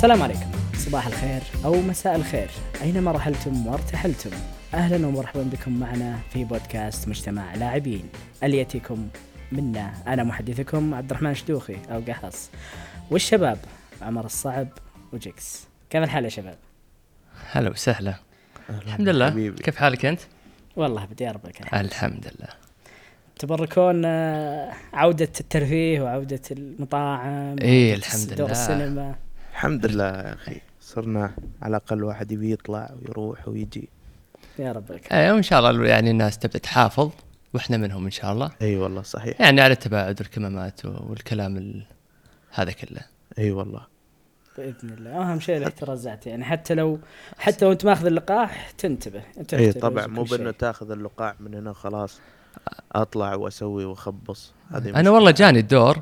السلام عليكم. صباح الخير أو مساء الخير. أينما رحلتم وارتحلتم. أهلا ومرحبا بكم معنا في بودكاست مجتمع لاعبين. اللي يأتيكم منا؟ أنا محدثكم عبد الرحمن شدوخي أو قحص. والشباب عمر الصعب وجيكس. كيف الحال يا شباب؟ هلا وسهلا. الحمد لله. حبيبي. كيف حالك أنت؟ والله بدي الحال. الحمد لله. تبركون آه، عودة الترفيه وعودة المطاعم إيه، وعودة الحمد دور لله. السينما. الحمد لله يا أخي. صرنا على الأقل واحد يبي يطلع ويروح ويجي. يا رب لك. إيه وإن شاء الله يعني الناس تبدأ تحافظ وإحنا منهم إن شاء الله. إي والله صحيح. يعني على التباعد والكمامات والكلام ال... هذا كله. إي والله. بإذن الله. أهم شيء الاحترازات يعني. حتى لو حتى لو انت ماخذ اللقاح تنتبه. أنت إي طبعا مو. بإنه تاخذ اللقاح من هنا خلاص أطلع وأسوي وأخبص. هذه أنا. والله جاني الدور.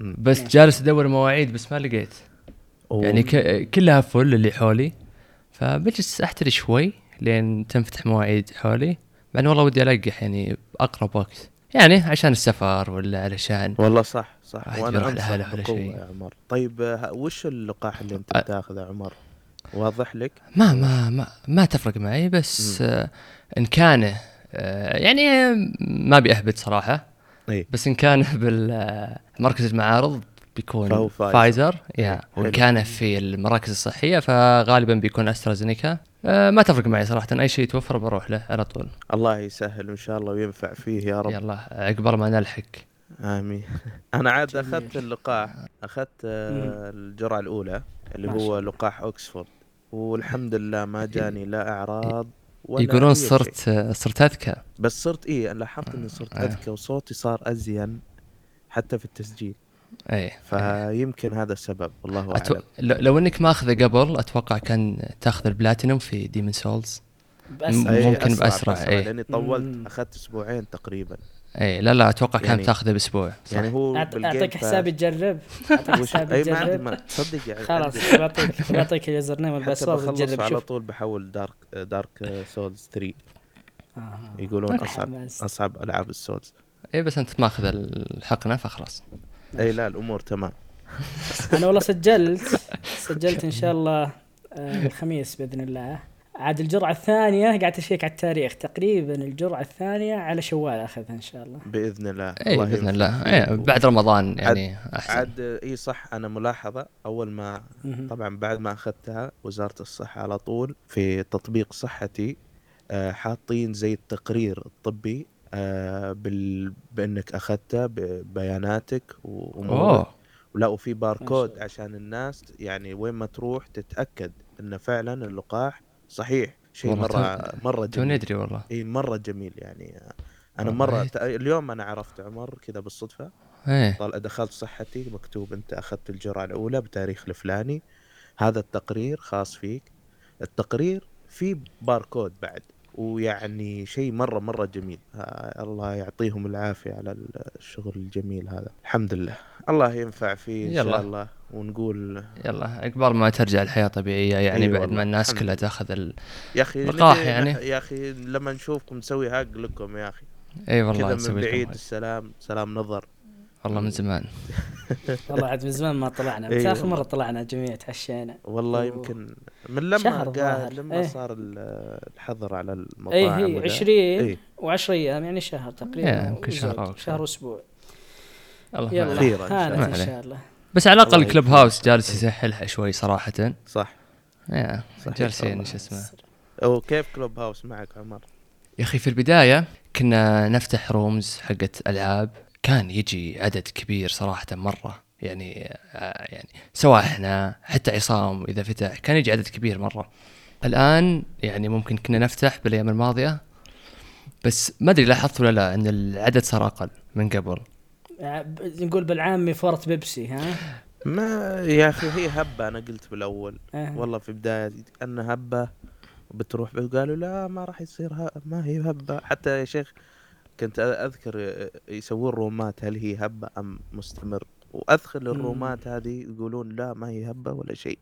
بس نعم. جالس أدور مواعيد بس ما لقيت. و- يعني ك... كلها فل اللي حولي. فبجلس أحتري شوي لين تنفتح مواعيد حولي. بعدين والله ودي القح يعني أقرب وقت. يعني عشان السفر ولا علشان والله صح صح. وأنا أنصح بقوة. يا عمر. طيب وش اللقاح اللي أنت بتاخذه عمر؟ واضح لك؟ ما ما ما ما تفرق معي بس آه إن كان آه يعني ما أبي صراحة. إي. بس إن كان بالمركز المعارض بيكون فايزر. فايزر يا حلو. وان كان في المراكز الصحية فغالبا بيكون أسترازينيكا. آه ما تفرق معي صراحة أي شيء يتوفر بروح له على طول. الله يسهل إن شاء الله وينفع فيه يا رب. يلا عقبال ما نلحق. آمين. أنا عاد. أخذت اللقاح أخذت آه، الجرعة الأولى اللي هو لقاح اوكسفورد والحمد لله ما جاني لا أعراض ولا يقولون. صرت آه، صرت أذكى. بس صرت إيه أنا لاحظت إني صرت. أذكى وصوتي صار أزين حتى في التسجيل. اي فيمكن هذا السبب والله أتو... أعلم. لو لو إنك ماخذه قبل أتوقع كان تاخذ البلاتينوم في Demon's Souls بأسرع. أي ممكن بأسرع، إيه. لأني طولت. أخذت أسبوعين تقريبا. اي لا لا أتوقع كان يعني- تاخذه بأسبوع. صح. يعني هو أعطيك حسابي تجرب. أعطيك حسابي اي ما عندي تجرب. تصدق يعني خلاص بعطيك بعطيك ال username وال password تجرب على طول بحول Dark Dark Souls 3 آه. يقولون اصعب. أصعب ألعاب ال Souls. اي بس أنت ماخذ الحقنة فخلاص. أي لا الأمور تمام. أنا والله سجلت سجلت إن شاء الله آه، الخميس بإذن الله. عاد الجرعة الثانية قاعد أشيك على التاريخ. تقريبا الجرعة الثانية على شوال أخذها إن شاء الله. بإذن الله. اي الله بإذن الله. و- بعد رمضان يعني أحسن. عاد إي صح. أنا ملاحظة أول ما. طبعا بعد ما أخذتها وزارة الصحة على طول في تطبيق صحتي آه، حاطين زي التقرير الطبي بال... بإنك أخذته ببياناتك وامورك اوه ولا وفي باركود. عشان الناس يعني وين ما تروح تتأكد انه فعلا اللقاح صحيح. شيء مره مرة تو جميل. ندري والله. إي مرة جميل يعني. أنا مره إيه. ت- اليوم أنا عرفت عمر كذا بالصدفة. إيه. طال دخلت صحتي مكتوب أنت أخذت الجرعة الأولى بتاريخ الفلاني. هذا التقرير خاص فيك. التقرير فيه باركود بعد. ويعني شيء مرة مرة جميل. آه الله يعطيهم العافية على الشغل الجميل هذا. الحمد لله. الله ينفع فيه إن يلا. شاء الله. ونقول يلا. عقبال ما ترجع الحياة طبيعية يعني أي بعد ما الناس كلها. تاخذ ال... يا أخي لقاح يعني. يا أخي لما نشوفكم نسوي هاق لكم يا أخي. أي والله كذا من بعيد. السلام. سلام نظر. والله من زمان والله عاد من زمان ما طلعنا إي متى آخر. مرة طلعنا جميع تعشينا والله. يمكن من لما الظاهر. لما إيه. صار ال- الحظر على اي المطاعم هي وذا. 20 إيه. و10 أيام يعني شهر تقريبا يمكن شهر شهر. واسبوع الله يلا. إن شاء الله بس على الأقل كلوب. هاوس جالس يسهلها شوي صراحة صح يا جالسين. شو اسمه وكيف Clubhouse معك عمر؟ يا أخي في البداية كنا نفتح rooms حقت ألعاب كان يجي عدد كبير صراحة مرة. يعني آه يعني سواء إحنا حتى عصام إذا فتح كان يجي عدد كبير مرة. الآن يعني ممكن كنا نفتح بالأيام الماضية بس ما أدري لاحظت ولا لا إن العدد صار أقل من قبل. آه، نقول بالعامي فورة بيبسي ها؟ ما يا أخي هي هبة أنا قلت بالأول. آه. والله في بداية ان هبة بتروح قالوا لا ما راح يصير. ما هي هبة. حتى يا شيخ كنت أذكر يسوون رومات هل هي هبة أم مستمر؟ وادخل الرومات هذه يقولون لا ما هي هبة ولا شيء.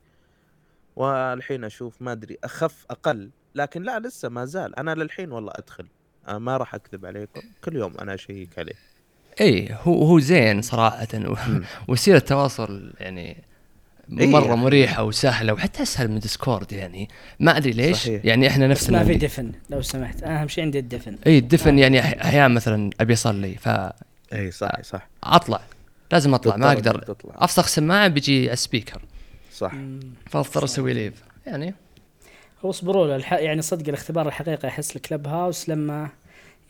والحين أشوف ما أدري أخف أقل. لكن لا لسه ما زال. أنا للحين والله أدخل. أنا ما راح أكذب عليكم. كل يوم أنا أشيك عليه. اي هو هو زين صراحة. وسيلة تواصل يعني مرة يعني. مريحة وسهلة وحتى أسهل من Discord يعني. ما أدري ليش. صحيح. يعني إحنا نفسنا ما في deafen لو سمحت. أهم شيء عندي ال deafen. اي ال deafen يعني أح- أحيانا مثلا أبي أصلي فاطلع اي صح صح. لازم أطلع ما أقدر. تطلع. أفسخ سماعة بيجي ال speaker. صح. فأضطر أسوي leave. يعني. هو اصبروا له الح... يعني صدق الاختبار الحقيقي أحس ال Clubhouse لما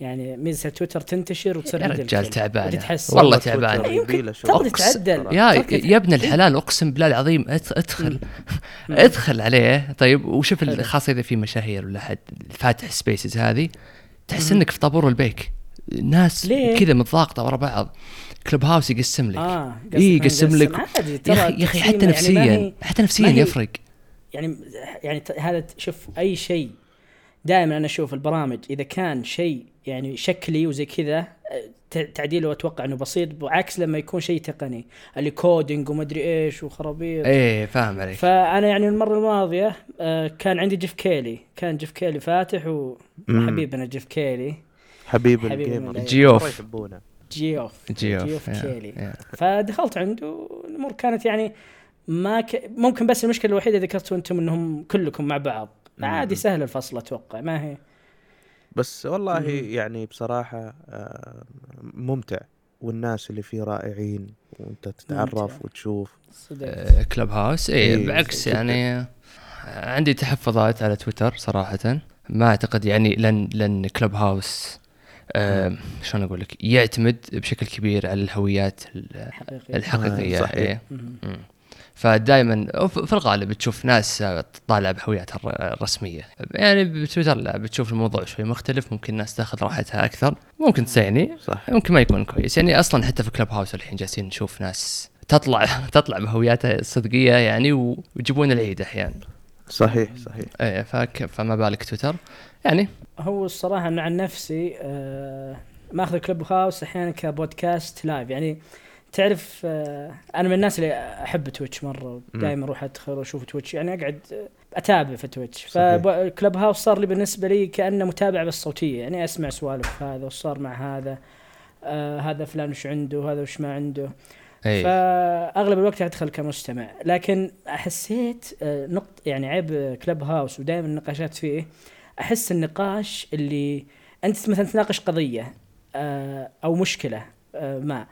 يعني ميزه تويتر تنتشر وتصير يا عند رجال. تعبان. والله تويتر تعبان. تقدر تعدل. يا يا ابن. الحلال أقسم بالله العظيم. أدخل. أدخل عليه. طيب وشوف خاصة إذا في مشاهير ولا حد فاتح Spaces هذه تحس. إنك في طابور البيك. ناس ليه؟ كذا متضاغطة ورا بعض. Clubhouse يقسم لك. آه قصدك اي يقسم لك. عادي يا ترى أخي يا أخي التقسيم حتى يعني ما نفسيا هي- حتى نفسيا يفرق. يعني يعني هذا شوف أي شيء. دائما أنا أشوف البرامج إذا كان شيء يعني شكلي وزي كذا تعديله أتوقع إنه بسيط بعكس لما يكون شيء تقني اللي coding ومدري إيش وخرابيط إيه فاهم عليك فأنا يعني المرة الماضية آه، كان عندي Jeff Keighley كان Jeff Keighley فاتح. وحبيبنا Jeff Keighley حبيب ال gamer. Geoff. Geoff Geoff Geoff Keighley. فدخلت عنده الأمور كانت يعني ما ك... ممكن بس المشكلة الوحيدة ذكرتوا أنتم إنهم كلكم مع بعض عادي. سهل الفصل أتوقع ما هي بس والله مم. يعني بصراحة آه، ممتع والناس اللي فيه رائعين وانت تتعرف ممتع. وتشوف صدق آه، كلب هاوس اي إيه، بالعكس جداً. يعني عندي تحفظات على تويتر صراحة ما أعتقد يعني لن لن كلب هاوس آه شلون أقول لك يعتمد بشكل كبير على الهويات ال- حقيقي الحقيقية آه، صحيح. إيه. مم. مم. فدائما في الغالب تشوف ناس تطالع بهوياتها الر- الرسمية. يعني بتويتر لا بتشوف الموضوع شوي مختلف ممكن الناس تاخذ راحتها أكثر. ممكن تسيء صح. ممكن ما يكون كويس. يعني أصلا حتى في كلوب هاوس الحين جالسين نشوف ناس تطلع تطلع بهوياتها الصدقية يعني ويجيبون العيد أحيانا. صحيح صحيح. إيه فك فما بالك تويتر؟ يعني؟ هو الصراحة أنا عن نفسي آه ماخذ كلوب هاوس أحيانا ك podcast live. يعني تعرف آه أنا من الناس اللي أحب تويتش مرة. دائما أروح أدخل واشوف تويتش يعني أقعد آه، أتابع في تويتش. فكلوب هاوس صار لي بالنسبة لي كأنه متابعة بس صوتية يعني أسمع سوالف هذا وش صار مع هذا آه هذا فلان وش عنده هذا وش ما عنده. إيه. فأغلب الوقت أدخل كمستمع. لكن حسيت آه، نقط يعني عيب كلوب هاوس ودائما النقاشات فيه أحس النقاش اللي أنت مثلا تناقش قضية آه، أو مشكلة آه، ما.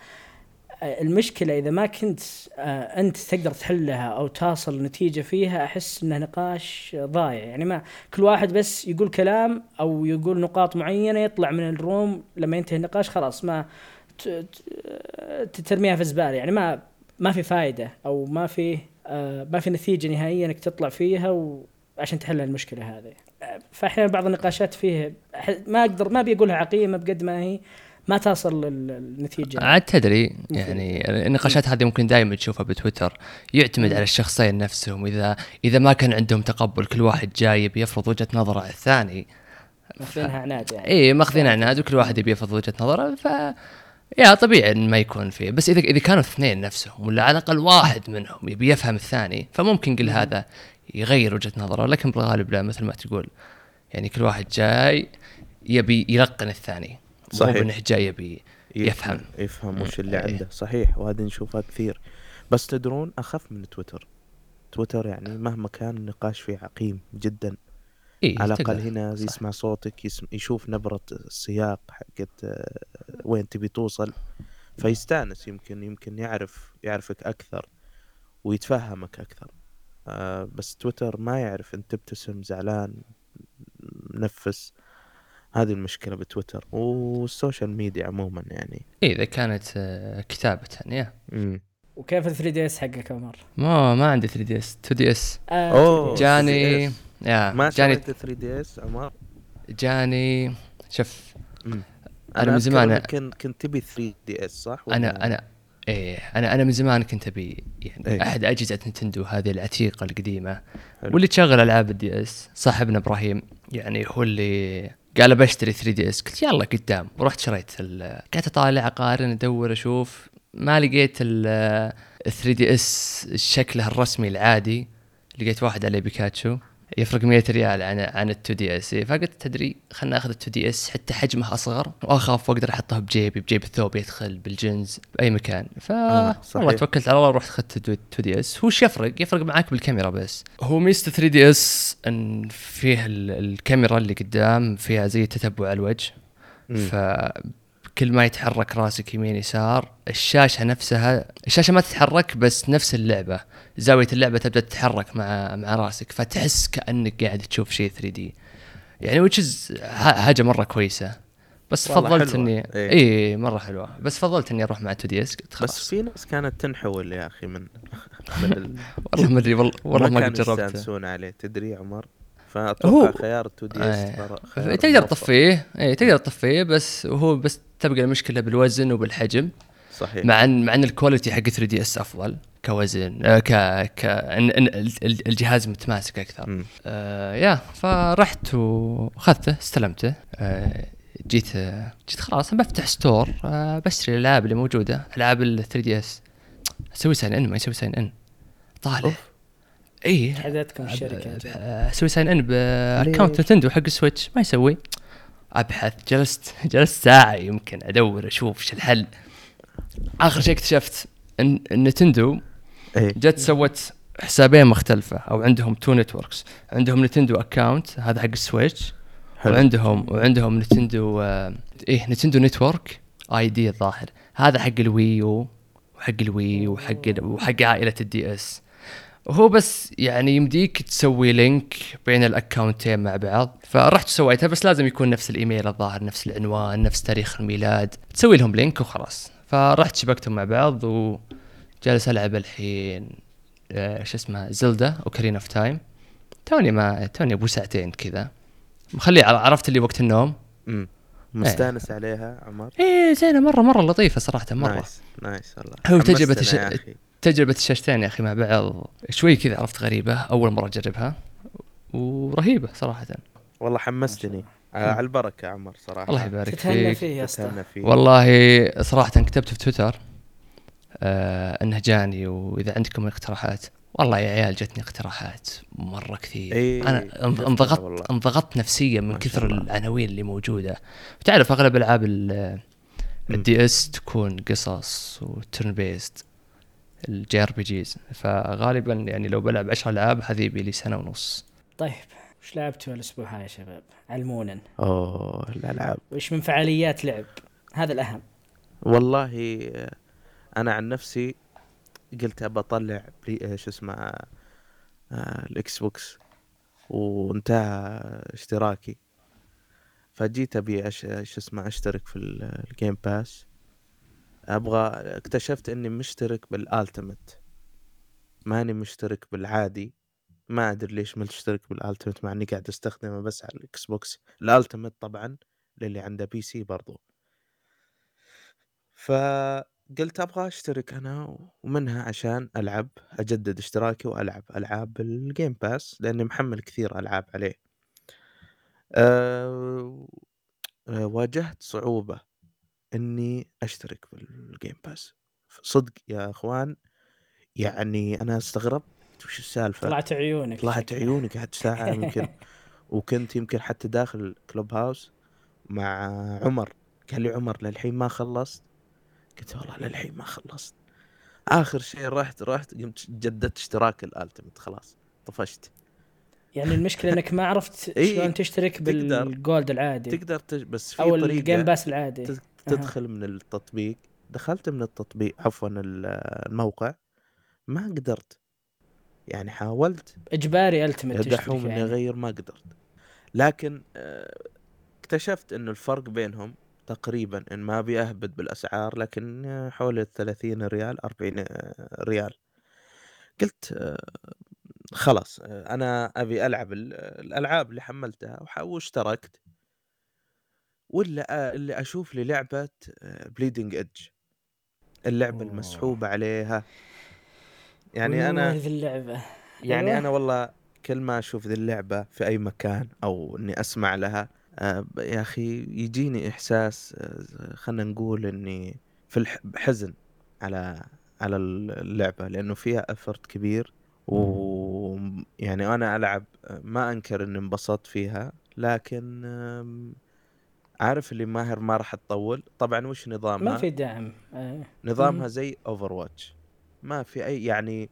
المشكلة إذا ما كنت آه، أنت تقدر تحلها أو تصل نتيجة فيها أحس إنه نقاش ضايع. يعني ما كل واحد بس يقول كلام أو يقول نقاط معينة يطلع من الروم لما ينتهي النقاش خلاص ما ترميها في الزباله يعني ما ما في فائده أو ما في آه، ما في نتيجة نهائية إنك تطلع فيها وعشان تحل المشكلة هذه. فإحيانا بعض النقاشات فيه ما أقدر ما بيقولها عقيمة بقد ما هي ما تصل للنتيجه عاد تدري يعني النقاشات هذه ممكن دائما تشوفها بتويتر يعتمد. على الشخصين نفسهم. إذا إذا ما كان عندهم تقبل كل واحد جاي بيفرض وجهة نظره على الثاني. ماخذينها عناد يعني. اي ماخذين عناد وكل واحد يبي يفرض وجهة نظره. ف يا طبيعي إن ما يكون فيه بس إذا إذا كانوا اثنين نفسهم ولا على الأقل واحد منهم يبي يفهم الثاني فممكن قل. هذا يغير وجهة نظره. لكن بالغالب لا مثل ما تقول. يعني كل واحد جاي يبي يلقن الثاني. مو صحيح. بإنه جاي يبي يفهم. يفهم وش اللي إيه. عنده صحيح وهذه نشوفها كثير بس تدرون أخف من تويتر تويتر يعني مهما كان النقاش فيه عقيم جدا إيه على الأقل. هنا صح. يسمع صوتك يسم... يشوف نبرة السياق حقت آه، وين تبي توصل فيستأنس يمكن يمكن يعرف يعرفك أكثر ويتفهمك أكثر آه بس تويتر ما يعرف أنت تبتسم زعلان منفس هذه المشكلة بتويتر وال social media عموما يعني إيه إذا كانت آه، كتابة يا مم. وكيف ال 3DS حقك يا عمر؟ ما ما عندي 3 دي اس 2 دي اس أوه. 3DS. جاني 3DS. يا ما جاني شريت 3DS عمر جاني شوف مم. أنا من زمان- كنت كنت تبي 3DS صح؟ أنا أنا إيه أنا أنا من زمان كنت أبي يعني إيه. أحد أجهزة نينتندو هذه العتيقة القديمة حلو. واللي تشغل ألعاب ال DS صاحبنا إبراهيم يعني هو اللي قال بشتري 3DS قلت يلا قدام. ورحت شريت قعدت أطالع اقارن أدور أشوف. ما لقيت ال 3DS شكله الرسمي العادي. لقيت واحد عليه بيكاتشو. يفرق 100 ريال عن عن ال 2DS. فقلت تدري خلنا ناخذ ال 2DS. حتى حجمه أصغر وأخاف وأقدر أحطه بجيبي بجيب الثوب يدخل بالجنز بأي مكان. ف آه،. والله توكلت على الله ورحت أخذت 2 دي إس. هو إيش يفرق؟ يفرق معاك بالكاميرا بس. هو ميزة 3DS إن فيه ال- الكاميرا اللي قدام فيها زي تتبع الوجه. مم. فكل ما يتحرك راسك يمين يسار الشاشة نفسها الشاشة ما تتحرك بس نفس اللعبة. زاوية اللعبة تبدأ تتحرك مع مع راسك فتحس كأنك قاعد تشوف شيء 3 دي. يعني وتش حاجة مرة كويسة. بس فضلت حلوة. اني إيه. اي مرة حلوة. بس فضلت إني أروح مع 2 دي إس قلت بس في ناس كانت تنحول يا أخي من من ال... والله ما أدري والله ما قد جربت يستانسون عليه. تدري يا عمر؟ هو- فأتوقع خيار 2 دي إيه. S تقدر تطفيه. اي تقدر تطفيه بس وهو بس تبقى المشكلة بالوزن وبالحجم. صحيح. مع ان مع أن ال quality حق 3DS أفضل كوزن آه ك ك إن إن ال- الجهاز متماسك أكثر. آه يا فرحت وأخذته استلمته. آه جيت جيت خلاص بفتح store آه بشتري الألعاب اللي موجودة. ألعاب ال 3DS أسوي sign in ما يسوي sign in طالع. اي حدثتكم الشركة أسوي ساين ان باكونت؟ نتندو حق السويتش ما يسوي. أبحث. جلست جلست ساعة يمكن أدور أشوف إيش الحل. آخر شيء اكتشفت إن نتندو إيه. جت سوت حسابين مختلفة أو عندهم تو نتوركس عندهم نتندو اكونت هذا حق السويتش. حلو. وعندهم وعندهم نتندو آه، إيه نتندو نتورك اي دي الظاهر. هذا حق الويو وحق الوي وحق وحق عائلة ال DS وهو بس يعني يمديك تسوي link بين الاكونتين مع بعض. فرحت سويتها بس لازم يكون نفس الإيميل الظاهر نفس العنوان نفس تاريخ الميلاد. تسوي لهم link وخلاص. فرحت شبكتهم مع بعض وجالس ألعب الحين آه، شو اسمه زلدا Ocarina of Time. توني ما توني ابو ساعتين كذا. مخلي عرفت اللي وقت النوم. مم. مستانس عليها عمر؟ إيه زينة مرة مرة لطيفة صراحة مرة. nice nice والله. هو حمستنا الش-. تجربة الشاشتين يا أخي مع بعض شوي كذا عرفت غريبة أول مرة أجربها. ورهيبة صراحة. والله حمستني. على البركة عمر صراحة. الله يبارك تتهنى فيك. فيه يا فيه. والله صراحة كتبت في تويتر آه إنه جاني وإذا عندكم اقتراحات والله يا عيال جتني اقتراحات مرة كثير. إيه، أنا. انضغطت انضغطت نفسيا من كثر الله. العناوين اللي موجودة. وتعرف أغلب ألعاب. الدي اس تكون قصص وترن بيست الجي ار بي جيز فغالبا يعني لو بلعب 10 ألعاب هذه يبي لي سنة ونص. طيب. وش لعبتوا الأسبوع هذا يا شباب؟ علمونا. أوه الألعاب. وش من فعاليات لعب؟ هذا الأهم. والله أنا عن نفسي قلت آه، شو اسمه آه، الاكس بوكس وانتهى اشتراكي. فجيت أبي أش... شو اسمه أشترك في ال- ال Game Pass أبغى اكتشفت إني مشترك بال Ultimate ماني مشترك بالعادي. ما أدري ليش مشترك بال Ultimate مع إني قاعد أستخدمه بس على الإكس بوكس. ال Ultimate طبعا للي عنده PC برضو. فقلت أبغى أشترك أنا ومنها عشان ألعب أجدد اشتراكي وألعب ألعاب ال Game Pass لأني محمل كثير ألعاب عليه. أه... أه واجهت صعوبة إني أشترك بال Game Pass صدق يا أخوان يعني أنا استغربت وش السالفة؟ طلعت عيونك. طلعت. عيوني قعدت ساعة يمكن. وكنت يمكن حتى داخل كلوب هاوس مع عمر. قال لي عمر للحين ما خلصت. قلت والله للحين ما خلصت. آخر شيء رحت رحت قمت جددت اشتراك ال Ultimate خلاص طفشت. يعني المشكلة إنك ما عرفت شلون تشترك بال Gold العادي. تقدر تج... بس في أو ال Game Pass العادي. تد- تدخل من التطبيق. دخلت من التطبيق عفوا ال- الموقع. ما قدرت. يعني حاولت. إجباري التمت دحوم إني يعني. أغير ما قدرت. لكن آه، اكتشفت إنه الفرق بينهم تقريبا إن ما أبي أهبد بالأسعار لكن حول ال 30 ريال 40 آه، ريال. قلت آه، خلاص أنا أبي ألعب ال- الألعاب اللي حملتها واشتركت. ولا اللي أشوف لي لعبه بليدنج ايدج اللعبة أوه. المسحوبة عليها. يعني أنا ذي اللعبة يعني أيوة. أنا والله كل ما أشوف ذي اللعبة في أي مكان أو إني أسمع لها آه، يا أخي يجيني إحساس آه، خلينا نقول إني في الح- حزن على على اللعبة لأنه فيها effort كبير م- يعني أنا ألعب ما أنكر إني انبسطت فيها لكن عارف اللي ماهر ما راح تطول طبعا وش نظامها ما في دعم آه. نظامها. زي Overwatch ما في أي يعني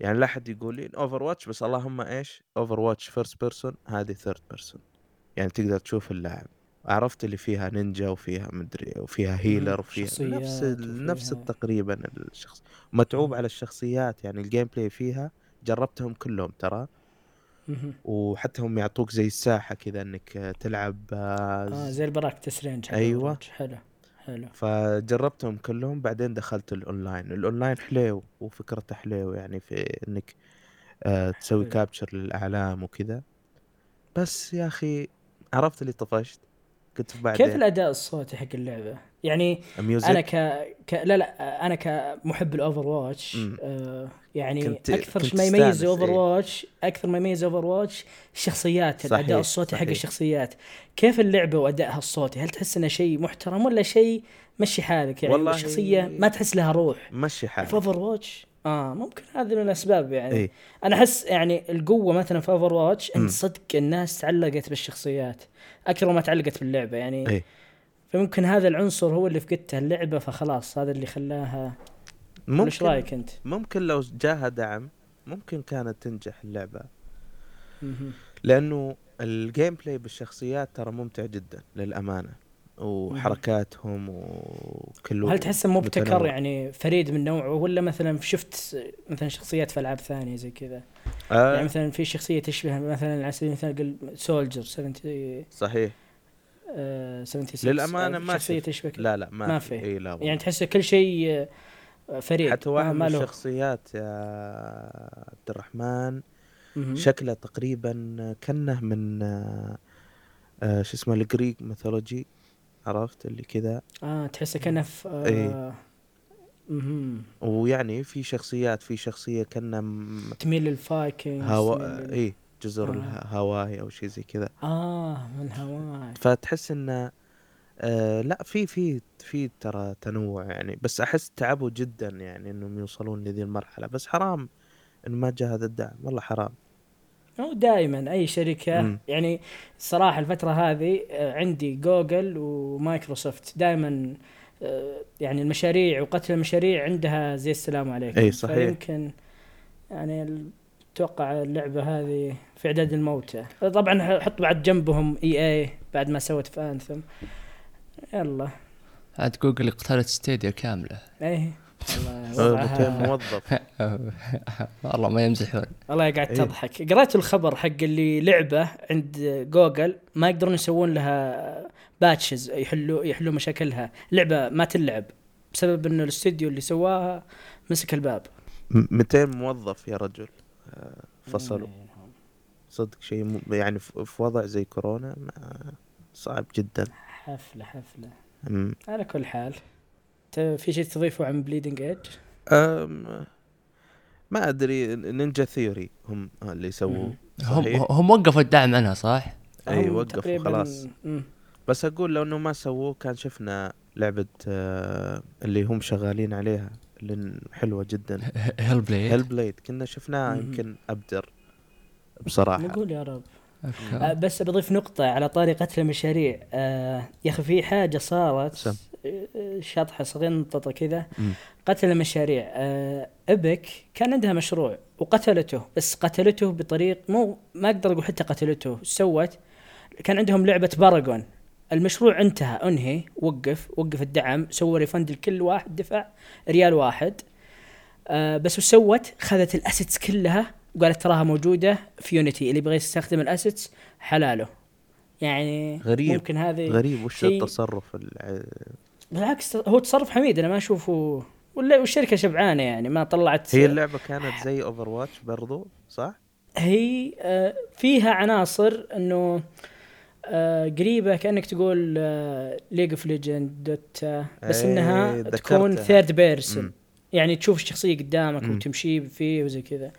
يعني لا أحد يقول لي Overwatch بس اللهم إيش Overwatch first person هذه third person يعني تقدر تشوف اللاعب عرفت اللي فيها نينجا وفيها مدري وفيها healer وفيها نفس نفس تقريبا الشخص متعوب. على الشخصيات يعني ال gameplay فيها جربتهم كلهم ترى. وحتى هم يعطوك زي الساحة كذا إنك تلعب آه، آه زي ال practice range. Overwatch. حلو حلو فجربتهم كلهم بعدين دخلت ال online ال online حليو وفكرته حليو يعني في إنك آه تسوي حلو. capture للأعلام وكذا بس يا أخي عرفت اللي طفشت كنت بعدين كيف الأداء الصوتي حق اللعبة؟ يعني music أنا ك... ك لا لا أنا كمحب ال Overwatch. آه يعني كنت- أكثر كنت ما يميز اوفر إيه. واتش أكثر ما يميز Overwatch الشخصيات صحيح، الأداء الصوتي حق. الشخصيات. كيف اللعبة وأدائها الصوتي؟ هل تحس إنه شيء محترم ولا شيء مشي حالك؟ يعني والله- الشخصية ما تحس لها روح. مشي في حالك. Overwatch آه ممكن هذه من الأسباب يعني. اي أنا أحس يعني القوة مثلا في Overwatch. ان صدق الناس تعلقت بالشخصيات أكثر ما تعلقت باللعبة يعني. اي فممكن هذا العنصر هو اللي فقدته اللعبة فخلاص هذا اللي خلاها ولا إيش ممكن رأيك أنت؟ ممكن لو جاها دعم ممكن كانت تنجح اللعبة مهم. لأنه ال gameplay بالشخصيات ترى ممتع جدا للأمانة وحركاتهم وكل هل تحسه مبتكر. يعني فريد من نوعه ولا مثلا شفت مثلا شخصيات في ألعاب ثانية زي كذا؟ آه يعني مثلا في شخصية تشبه مثلا على سبيل المثال Soldier 70 صحيح 76 للأمانة آه، ما شخصية كذا. لا لا ما, ما في. إي لا. يعني تحسه كل شيء آه، فريد حتى واحد من الشخصيات يا عبد الرحمن. شكله تقريبا كأنه من آه، آه، شو اسمه ال Greek mythology عرفت اللي كذا آه تحسه كأنه في آه إيه. ويعني في شخصيات في شخصية كأنه تميل لل Vikings هواي جزر آه. الهواي أو شيء زي كذا. آه من هواي. فتحس انه آه لا في في في ترى تنوع يعني. بس أحس تعبوا جدا يعني إنهم يوصلون لذي المرحلة. بس حرام إنه ما جاء هذا الدعم. والله حرام. هو دائما أي شركة. مم. يعني الصراحه الفترة هذه آه، عندي جوجل ومايكروسوفت. دائما يعني المشاريع وقتل المشاريع عندها زي السلام عليكم. إي صحيح. يمكن يعني أتوقع اللعبة هذه في إعداد الموتى. طبعا حط بعد جنبهم إي إي بعد ما سوت في انثم يلا. عاد جوجل اقتلت ستيديا كاملة. إيه. والله. 200 وضعها- موظف. والله ما يمزحون والله قاعد إيه. تضحك. قرأت الخبر حق اللي لعبة عند جوجل ما يقدرون يسوون لها patches يحلوا يحلوا مشاكلها. لعبة ما تلعب بسبب إنه الاستوديو اللي سواها مسك الباب. م- 200 موظف يا رجل؟ فصلوا. صدق شيء يعني في في وضع زي كورونا صعب جدا. حفلة حفلة. أم، على كل حال ت- في شيء تضيفه عن Bleeding Edge؟ أم، ما أدري Ninja Theory هم اللي سووه هم هم وقفوا الدعم عنها صح؟ إي وقفوا خلاص. مم. بس أقول لو إنه ما سووه كان شفنا لعبة آه، اللي هم شغالين عليها. اللي حلوة جدا. Hellblade Hellblade كنا شفناها. يمكن أبدر بصراحة. نقول يا رب. آه، أوكي. بس بضيف نقطة على طاري قتل المشاريع. آه يا أخي في حاجة صارت. آه، شطحة صغنططة كذا. قتل المشاريع. آه Epic كان عندها مشروع وقتلته بس قتلته بطريق مو ما أقدر أقول حتى قتلته سوت. كان عندهم لعبة Paragon المشروع انتهى. انهي؟ وقف. وقف الدعم. سوى refund لكل واحد دفع ريال واحد. آه بس وش سوت؟ خذت ال assets كلها وقالت تراها موجودة في Unity اللي يبغى يستخدم ال assets حلاله. يعني غريب. ممكن هذه غريب. وش التصرف الع- بالعكس هو تصرف حميد. أنا ما أشوفه. ولا والشركة شبعانة يعني. ما طلعت هي اللعبة كانت زي Overwatch برضو صح؟ هي آه، فيها عناصر إنه قريبة كأنك تقول League of Legends Dota بس إيه، إنها. تكون third person مم. يعني تشوف الشخصية قدامك مم. وتمشي فيه وزي كذا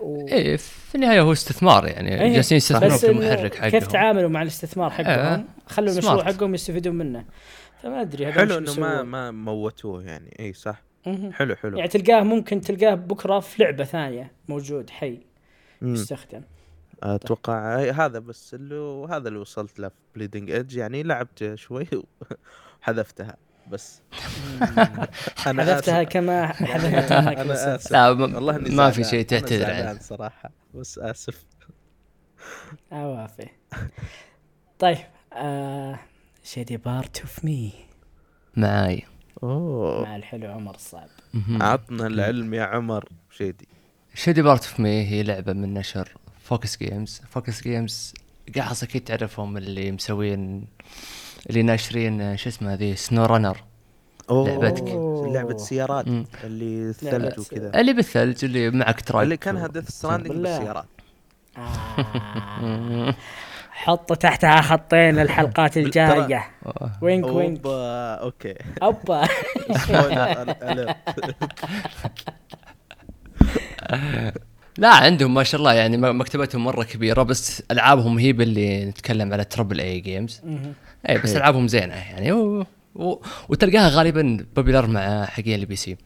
و... إيه في النهاية هو استثمار يعني إيه، جالسين يستثمرون في المحرك حقهم كيف تعاملوا مع الاستثمار حقهم آه، خلوا المشروع smart. حقهم يستفيدون منه فما أدري هذول حلو إنه ما. ما موتوه يعني اي صح مهم. حلو حلو يعني تلقاه ممكن تلقاه بكرة في لعبة ثانية موجود حي مم. يستخدم أتوقع. هذا بس اللي هذا اللي وصلت له في Bleeding Edge يعني لعبت شوي وحذفتها. بس. أنا حذفتها. كما حذفتها أنا آسف. لا والله إني ما في. شيء تعتذر عنه صراحة. بس آسف. عوافي طيب آه Shady Part of Me معاي. أوه. مع الحلو عمر الصعب. عطنا العلم يا عمر. شيدي Shady Part of Me هي لعبة من نشر Focus Games Focus Games قاعد أكيد تعرفهم اللي مسوين اللي ناشرين شو اسمه هذه SnowRunner أوه. لعبتك. لعبة سيارات مم. اللي لعبة الثلج وكذا. اللي بالثلج اللي معك truck. اللي كانها Death Stranding. بالسيارات. آه. حطوا تحتها خطين الحلقات الجاية. وينك وينك أوبا okay. أوبا. لا عندهم ما شاء الله يعني مكتبتهم مرة كبيرة بس ألعابهم هي باللي نتكلم على triple A games. اي بس. ألعابهم زينة يعني و... و... وتلقاها غالبا popular مع حقين ال PC.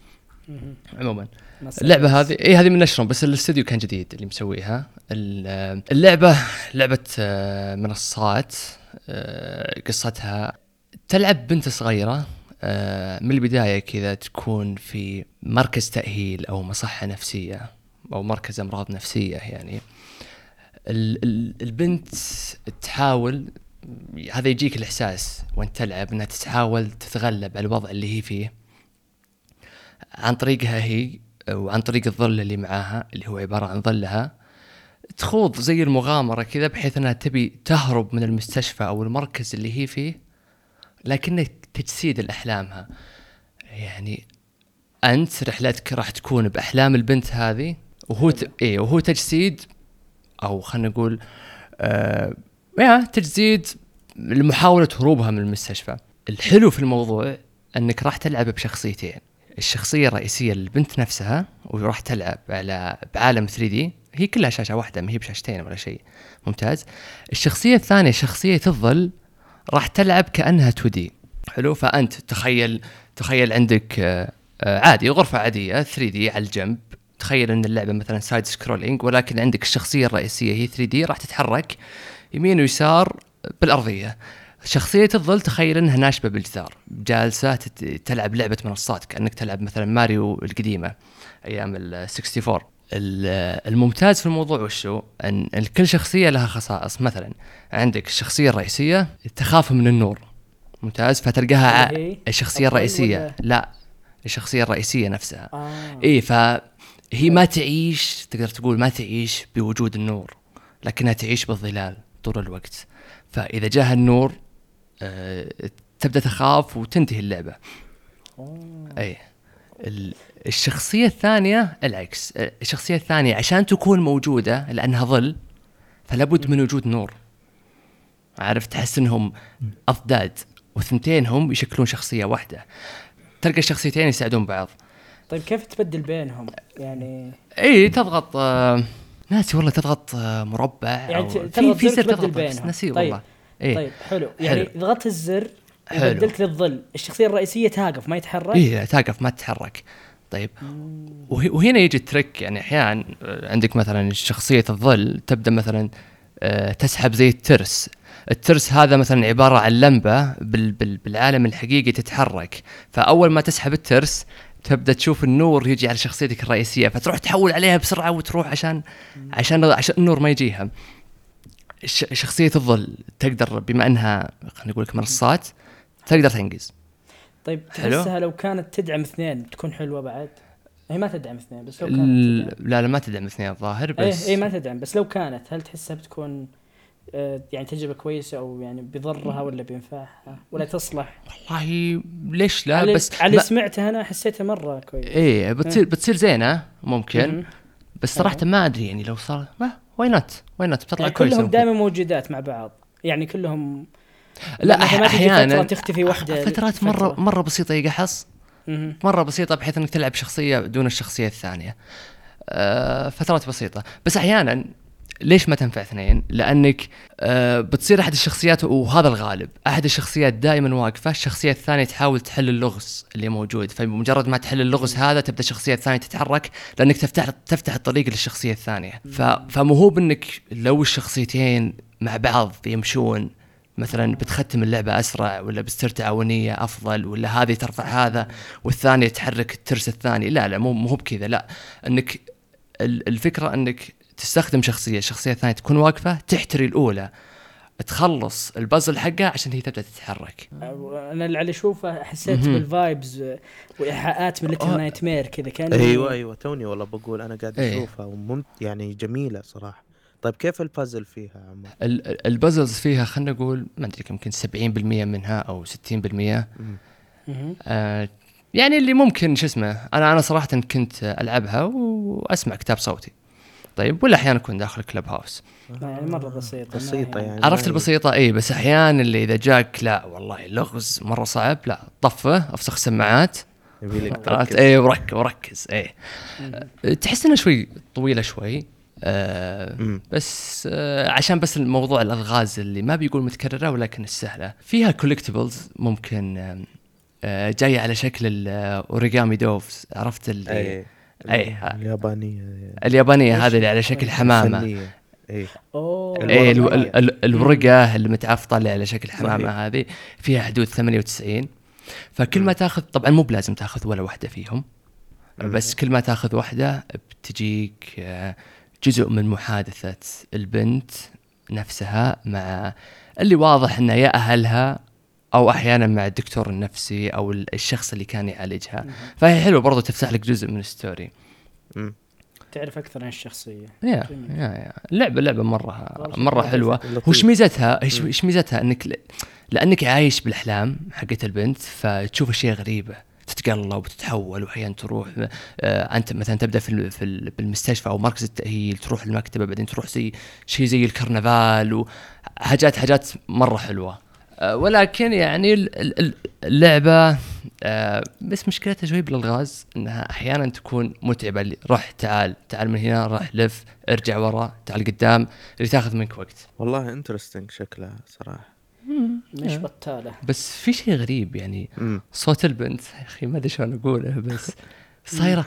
عموما. اللعبة هذه اي هذه من نشرهم بس الاستوديو كان جديد اللي مسويها ال- اللعبة لعبة آه، منصات آه، قصتها تلعب بنت صغيرة آه، من البداية كذا تكون في مركز تأهيل أو مصحة نفسية أو مركز أمراض نفسية يعني. ال- ال- البنت تحاول هذا يجيك الإحساس وأنت تلعب إنها تحاول تتغلب على الوضع اللي هي فيه. عن طريقها هي وعن طريق الظل اللي معاها اللي هو عبارة عن ظلها تخوض زي المغامرة كذا بحيث إنها تبي تهرب من المستشفى أو المركز اللي هي فيه لكنك تجسيد لاحلامها يعني أنت رحلتك راح تكون بأحلام البنت هذه وهو ت... إيه وهو تجسيد أو خلينا نقول آه يا تجسيد لمحاولة هروبها من المستشفى. الحلو في الموضوع إنك راح تلعب بشخصيتين. الشخصية الرئيسية للبنت نفسها وراح تلعب على بعالم 3 دي. هي كلها شاشة واحدة ما هي بشاشتين ولا شيء. ممتاز. الشخصية الثانية شخصية الظل راح تلعب كأنها 2 دي. حلو. فأنت تخيل تخيل عندك آه، آه، عادي غرفة عادية 3D على الجنب. تخيل إن اللعبة مثلا side scrolling ولكن عندك الشخصية الرئيسية هي 3D راح تتحرك يمين ويسار بالأرضية. شخصية الظل تخيل إنها ناشبة بالجدار جالسة تلعب لعبة منصات كأنك تلعب مثلا ماريو القديمة أيام ال 64 ال- الممتاز في الموضوع وشو ان كل شخصية لها خصائص. مثلا عندك الشخصية الرئيسية تخاف من النور. ممتاز؟ فتلقاها الشخصية الرئيسية. لا الشخصية الرئيسية نفسها. آه. إيه فهي ما تعيش تقدر تقول ما تعيش بوجود النور لكنها تعيش بالظلال طول الوقت. فإذا جاها النور آه تبدأ تخاف وتنتهي اللعبة. اي ال- الشخصية الثانية العكس. آه، الشخصية الثانية عشان تكون موجودة لأنها ظل فلابد من وجود نور. عارف تحس إنهم أضداد والثنتين هم يشكلون شخصية واحدة. تلقى الشخصيتين يساعدون بعض. طيب كيف تبدل بينهم؟ يعني إي تضغط آه ناسي والله تضغط آه مربع يعني في في زر تضغط بس بينهم. نسيه طيب. والله. إيه طيب حلو. يعني حلو. ضغطت الزر. بدلت للظل. الشخصية الرئيسية تاقف ما يتحرك؟ إيه تقف ما تتحرك. طيب. وه- وهنا يجي الترك يعني أحيانا آه، عندك مثلا شخصية الظل تبدأ مثلا تسحب زي الترس. الترس هذا مثلا عبارة عن لمبة بال بال بالعالم الحقيقي تتحرك. فأول ما تسحب الترس تبدأ تشوف النور يجي على شخصيتك الرئيسية فتروح تحول عليها بسرعة وتروح عشان عشان عشان النور ما يجيها ش- شخصية الظل تقدر بما أنها خلينا نقول لك منصات تقدر تنقز طيب حلو. تحسها لو كانت تدعم اثنين تكون حلوة بعد هي ما تدعم اثنين بس لو كانت تدعم. لا لا ما تدعم اثنين الظاهر إيه بس إيه ما تدعم بس لو كانت هل تحسها بتكون يعني تجربة كويسة أو يعني بيضرها ولا بينفعها. ولا تصلح. والله ليش لا؟ بس على اللي ما سمعته أنا حسيتها مرة كويس إيه بتصير بتصير زينة ممكن. مم. بس صراحة ما أدري يعني لو صار ما why not why not بتطلع يعني كويسة كلهم. دائما موجودات مع بعض. يعني كلهم لا أح- أحيانا فترة تختفي واحدة فترات مره. مرة بسيطة يقحص. مرة بسيطة بحيث إنك تلعب شخصية دون الشخصية الثانية. آه فترات بسيطة. بس أحيانا ليش ما تنفع اثنين؟ لأنك آه بتصير أحد الشخصيات وهذا الغالب، أحد الشخصيات دائما واقفة، الشخصية الثانية تحاول تحل اللغز اللي موجود، فبمجرد ما تحل اللغز هذا تبدأ الشخصية الثانية تتحرك لأنك تفتح تفتح الطريق للشخصية الثانية، فمو هو بأنك لو الشخصيتين مع بعض يمشون مثلا بتختم اللعبة أسرع ولا بتصير تعاونية أفضل ولا هذه ترفع هذا والثانية تحرك الترس الثاني لا لا مو مو بكذا لا. أنك ال- الفكرة أنك تستخدم شخصية الشخصية الثانية تكون واقفة تحتري الأولى تخلص البازل حقها عشان هي تبدأ تتحرك أنا اللي اشوفه حسيت. بال vibes وإيحاءات من Little. Nightmare كذا كان أيوه أيوه توني والله بقول أنا قاعد إيه. أشوفها وممت يعني جميلة صراحة طيب كيف البازل فيها ال- ال puzzles فيها خلينا نقول ما أدري كم يمكن 70% منها أو 60% مم. آه يعني اللي ممكن شو اسمه أنا أنا صراحة كنت ألعبها وأسمع كتاب صوتي طيب ولا أحيانا أكون داخل Clubhouse يعني مرة بسيطة بسيطة هي- يعني. عرفت البسيطة؟ إي بس أحيانا اللي إذا جاك لا والله اللغز مرة صعب لا طفه أفسخ سماعات. يبي لك عرفت. إي ورك وركز إي. مهم. تحس انها شوي طويلة شوي آه. بس آه عشان بس الموضوع الألغاز اللي ما بيقول متكررة ولكن السهلة. فيها collectibles ممكن آه آه جاية على شكل ال origami doves. عرفت اللي أي. اليابانية اليابانية هذه اللي على شكل حمامة. اي أوه اي الورقة. الو- ال- ال- الورقة اللي متعفطة اللي على شكل حمامة صحيح. هذه فيها حدود 98 فكل ما تاخذ طبعا مو بلازم تاخذ ولا واحدة فيهم. بس كل ما تاخذ واحدة بتجيك آه، جزء من محادثة البنت نفسها مع اللي واضح إنه يا أهلها أو أحيانا مع الدكتور النفسي أو ال- الشخص اللي كان يعالجها. فهي حلوة برضو تفتح لك جزء من الستوري. تعرف أكثر عن الشخصية. يا جميل. يا يا. اللعبه لعبة مرة مرة حلوة. وش ميزتها؟ إيش ميزتها؟ إنك. لأنك عايش بالأحلام حقت البنت فتشوف أشياء غريبة. تتقلب وتتحول وأحيانا تروح آه أنت مثلا تبدأ في, ال... في ال... بالمستشفى أو مركز التاهيل تروح المكتبة بعدين تروح زي شيء زي الكرنفال وحاجات حاجات مرة حلوة. ولكن يعني ال- ال- ال- اللعبة آه بس مشكلتها شوي بالالغاز إنها أحيانا تكون متعبة. اللي روح تعال تعال من هنا راح لف ارجع ورا تعال قدام اللي تاخذ منك وقت. والله انترستنج شكلها صراحة. مش بطالة. بس في شيء غريب يعني. صوت البنت يا أخي ما أدري شلون أقوله بس صايرة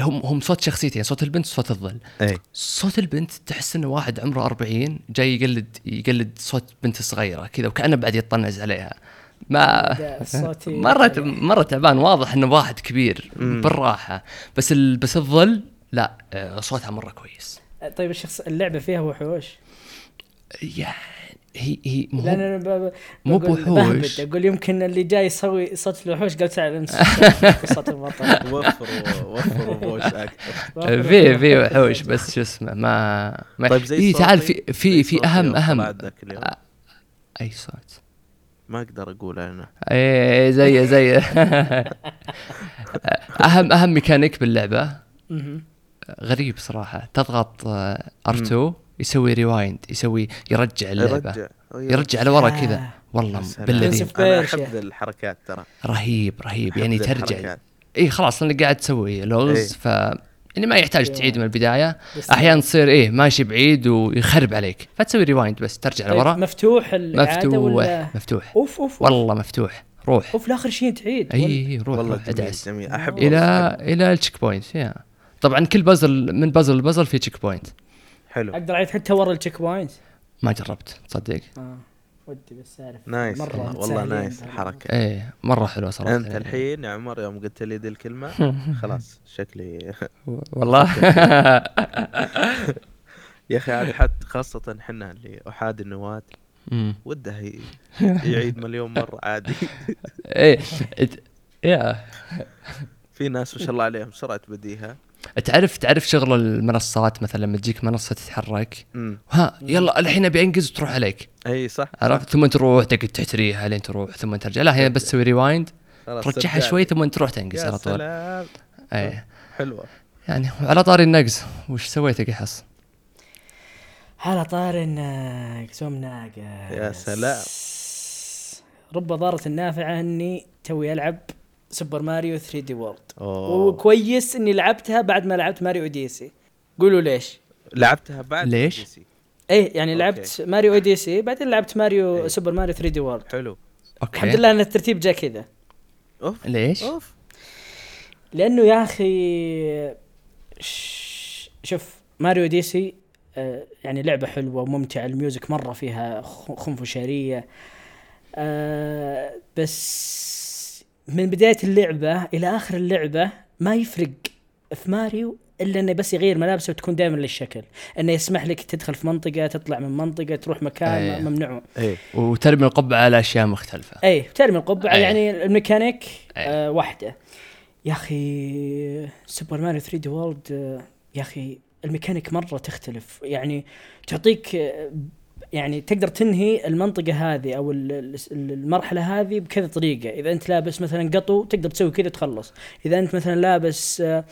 هم هم صوت شخصيتين صوت البنت وصوت الظل. أي. صوت البنت تحس إنه واحد عمره 40 جاي يقلد يقلد صوت بنت صغيرة كذا وكأنه بعد يطنز عليها. ما مرة مرة تعبان. واضح إنه واحد كبير مم. بالراحة. بس ال... بس الظل لا آه، صوتها مرة كويس. طيب الشخص اللعبة فيها وحوش؟ يعني هي هي مو لأن أنا ب- مو بوحوش. أقول يمكن اللي جاي يسوي صوت الوحوش قال تعال انت. صوت البطل. وفروا وفروا بوش أكثر. في في وحوش بس شو اسمه ما, ما طيب زي إيه تعال في في في اهم أهم. آه، أي صوت؟ ما أقدر أقول أنا. إيه زي زي اهم أهم ميكانيك باللعبة. غريب صراحة. تضغط R2 يسوي rewind يسوي يرجع اللعبة. يرجع. يرجع لورا كذا. آه. والله يا سلام. بالذي. أنا. أحب الحركات ترى. رهيب رهيب. يعني ترجع. الحركات. اي خلاص لانك قاعد تسوي لغز إيه. ف يعني ما يحتاج تعيد من البداية. أحيانا تصير إيه ماشي بعيد ويخرب عليك. فتسوي rewind بس ترجع طيب لورا. مفتوح مفتوح ولا؟ مفتوح أوف أوف والله مفتوح. روح. أوف لآخر شيء تعيد. إي اي روح والله أدعس. أحب إلى إلى ال checkpoint طبعا كل بازل من puzzle ل puzzle في checkpoint حلو. أقدر اعيد حتى ورا ال checkpoint. ما جربت تصدق. آه ودي بس أعرف. nice. مرة والله, nice. الحركه إيه مرة حلوة صراحة. أنت يعني. الحين يا عمر يوم قلت لي ذي الكلمة خلاص شكلي. والله. يا أخي عاد حتى خاصة إحنا اللي أحادي النواة. وده يعيد مليون مرة عادي. إيه يا. في ناس ما شاء الله عليهم سرعة بديهة. تعرف تعرف شغل المنصات مثلا لما تجيك منصة تتحرك؟ امم ها يلا الحين أبي أنقز وتروح عليك. أي صح عرفت؟ ثم تروح تقعد تحتريها لين تروح ثم ترجع. لا هنا بس تسوي rewind ترجعها. شوي ثم تروح تنقز على طول. سلام. إيه حلوة. يعني على طاري النقز. وش سويت يا قحص؟ على طار الناقص وم ناقص. يا سلام. رب ضارة نافعة إني توي ألعب. Super Mario 3D World. وكويس إني لعبتها بعد ما لعبت Mario Odyssey قولوا ليش لعبتها بعد ليش؟ PC. إيه يعني okay. لعبت Mario Odyssey بعدين لعبت ماريو إيه. Super Mario 3D World حلو okay الحمد لله إن الترتيب جاء كذا أوف ليش؟ أوف لأنه يا أخي ش- شوف Mario Odyssey آه، يعني لعبة حلوة وممتعة ال music مرة فيها خ- خنفشارية آه، بس من بداية اللعبة إلى آخر اللعبة ما يفرق في ماريو إلا إنه بس يغير ملابسه وتكون دائما للشكل. إنه يسمح لك تدخل في منطقة تطلع من منطقة تروح مكان أيه. ممنوع. إيه. وترمي القبعة على أشياء مختلفة. اي ترمي القبعة. أي. يعني الميكانيك أي. آه واحدة. يا أخي Super Mario 3D World آه يا أخي الميكانيك مرة تختلف. يعني تعطيك آه يعني تقدر تنهي المنطقة هذه أو ال- ال- المرحلة هذه بكذا طريقة. إذا أنت لابس مثلا قطو تقدر تسوي كذا تخلص. إذا أنت مثلا لابس آه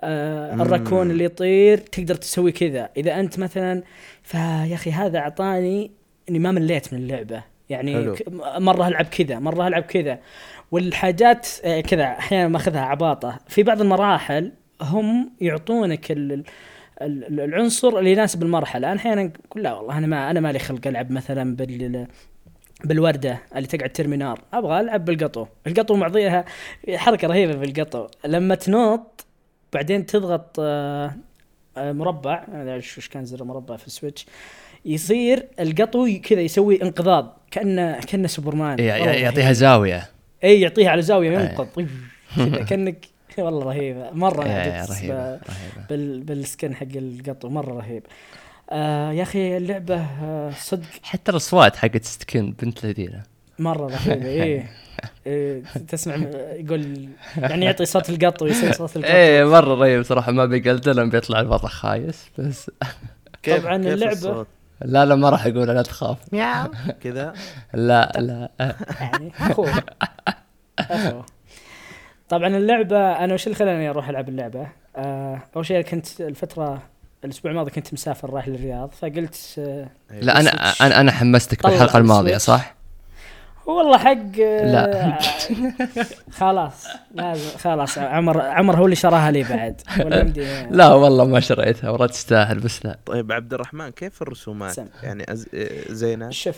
آه. الراكون اللي يطير تقدر تسوي كذا. إذا أنت مثلا فيا أخي هذا أعطاني إني ما مليت من اللعبة. يعني حلو. مرة ألعب كذا مرة ألعب كذا. والحاجات آه، كذا أحيانا ماخذها عباطة. في بعض المراحل هم يعطونك ال- العنصر اللي يناسب المرحلة. أنا أحيانا أقول لا والله أنا ما أنا مالي خلق ألعب مثلا بال بالوردة اللي تقعد ترمي نار أبغى ألعب بالقطو. القطو معطيها حركة رهيبة بالقطو. لما تنط بعدين تضغط آه، آه، مربع. إيش كان زر مربع في السويتش. يصير القطو كذا يسوي انقضاض. كانه كأنه سوبرمان. يعطيها. زاوية. إي يعطيها على زاوية. ينقض. طيب، كذا كأنك والله رهيبة. مرة رهيبة ب- رهيبة. بال بالسكن حق القطو مرة رهيب. آه يا أخي اللعبة آه صدق حتى الأصوات حقت ستكن بنت لذيذه مرة رهيبة. إيه. إيه تسمع يقول يعني يعطي صوت القط ويصير صوت القط. إيه مرة رهيب صراحة. ما بقلت لهم بيطلع الوضع خايس بس. كيف طبعاً كيف الصوت؟ لا لا ما راح أقول لا تخاف. كذا؟ لا لا. يعني أخوه. أخوه. طبعا اللعبة أنا وش اللي خلاني أروح ألعب اللعبة؟ آه أول شيء كنت الفترة الأسبوع الماضي كنت مسافر رايح للرياض فقلت آه. لا أنا. أنا أنا حمستك بالحلقة الماضية. صح؟ والله حق آه، لا. خلاص لازم خلاص عمر عمر هو اللي شراها لي بعد ولا لا والله ما شريتها والله تستاهل بس لا طيب عبد الرحمن كيف الرسومات؟ سم. يعني أز... إيه، زينة؟ شوف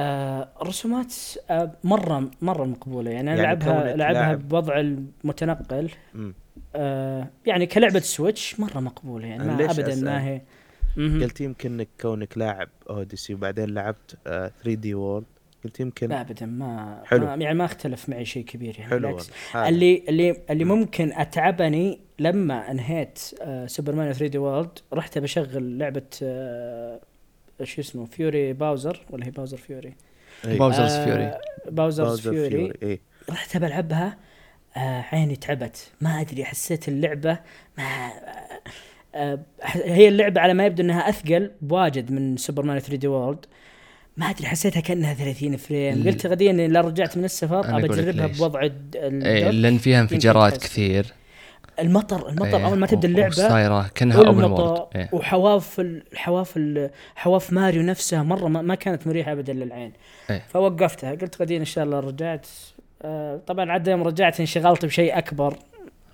آه الرسومات آه مرة مرة مقبولة يعني أنا يعني لعبها لعبها. بوضع المتنقل. آه يعني كلعبة Switch مرة مقبولة يعني ما ليش ابدا أسأل؟ ما هي. قلت يمكن إنك كونك لاعب Odyssey وبعدين لعبت 3D World قلت يمكن لا ابدا ما حلو. ما يعني ما أختلف معي شيء كبير يعني حلو بالعكس. اللي اللي اللي ممكن أتعبني لما انهيت آه Super Mario 3D World رحت بشغل لعبة آه شو اسمه Fury Bowser ولا هي Bowser Fury إيه. Bowser's آه، Fury Bowser's Bowser Fury Fury إيه رحت بلعبها آه عيني تعبت ما أدري حسيت اللعبة ما آه هي اللعبة على ما يبدو إنها أثقل بواجد من Super Mario 3D World ما أدري حسيتها كأنها 30 frame قلت غديا لا رجعت من السفر أبى أجربها. بوضع الد- إيه ال dock. لأن فيها انفجارات. كثير المطر المطر إيه، أول ما تبدأ اللعبة وصايره كأنها open والمطر world إيه. وحواف ال- حواف ماريو نفسها مرة ما, ما كانت مريحة ابدا للعين إيه. فوقفتها قلت غدين إن شاء الله رجعت آه طبعا عاد يوم رجعت انشغلت بشيء أكبر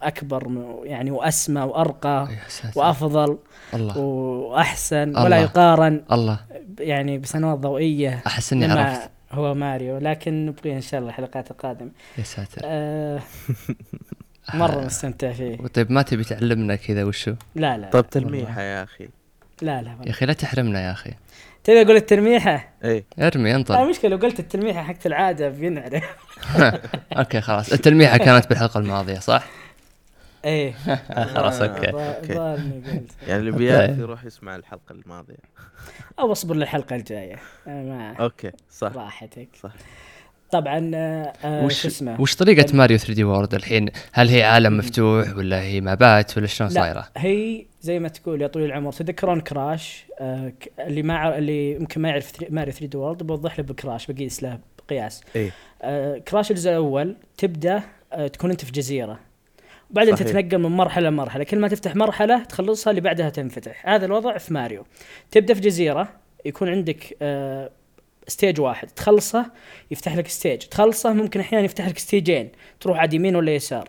أكبر يعني وأسمى وأرقى. وأفضل الله وأحسن الله. ولا يقارن الله يعني بسنوات ضوئية أحس إني عرفت هو ماريو لكن نبغي إن شاء الله الحلقات القادمة يا ساتر آه مرة مستمتع فيه. طيب ما تبي تعلمنا كذا وشو؟ لا لا طيب تلميحة يا أخي. لا لا يا. أخي لا تحرمنا يا أخي. تبي أقول التلميحة؟ إيه. ارمي لا انطر المشكلة لو قلت التلميحة حقت العادة بينعرف. okay خلاص. التلميحة كانت بالحلقة الماضية صح؟ إيه. خلاص okay. okay. ظالني قلت. يعني اللي بيعرف. يروح يسمع الحلقة الماضية. أو أصبر للحلقة الجاية. أنا ما okay صح. راحتك. صح. طبعا آه، آه، وش اسمه؟ وش طريقة Mario 3D World الحين؟ هل هي عالم مفتوح ولا هي مابات ولا شلون صايرة؟ هي زي ما تقول يا طويل العمر تذكرون Crash آه ك- اللي ما ع- اللي يمكن ما يعرف three- Mario 3D World بوضح له ب Crash بقيس له بقياس. إيه آه Crash الجزء الأول تبدأ آه تكون أنت في جزيرة. وبعدين صحيح. تتنقل من مرحلة لمرحلة. كل ما تفتح مرحلة تخلصها اللي بعدها تنفتح. هذا الوضع في ماريو. تبدأ في جزيرة يكون عندك آه stage واحد. تخلصه يفتح لك stage تخلصه ممكن أحيانا يفتح لك ستيجين تروح عاد يمين ولا يسار.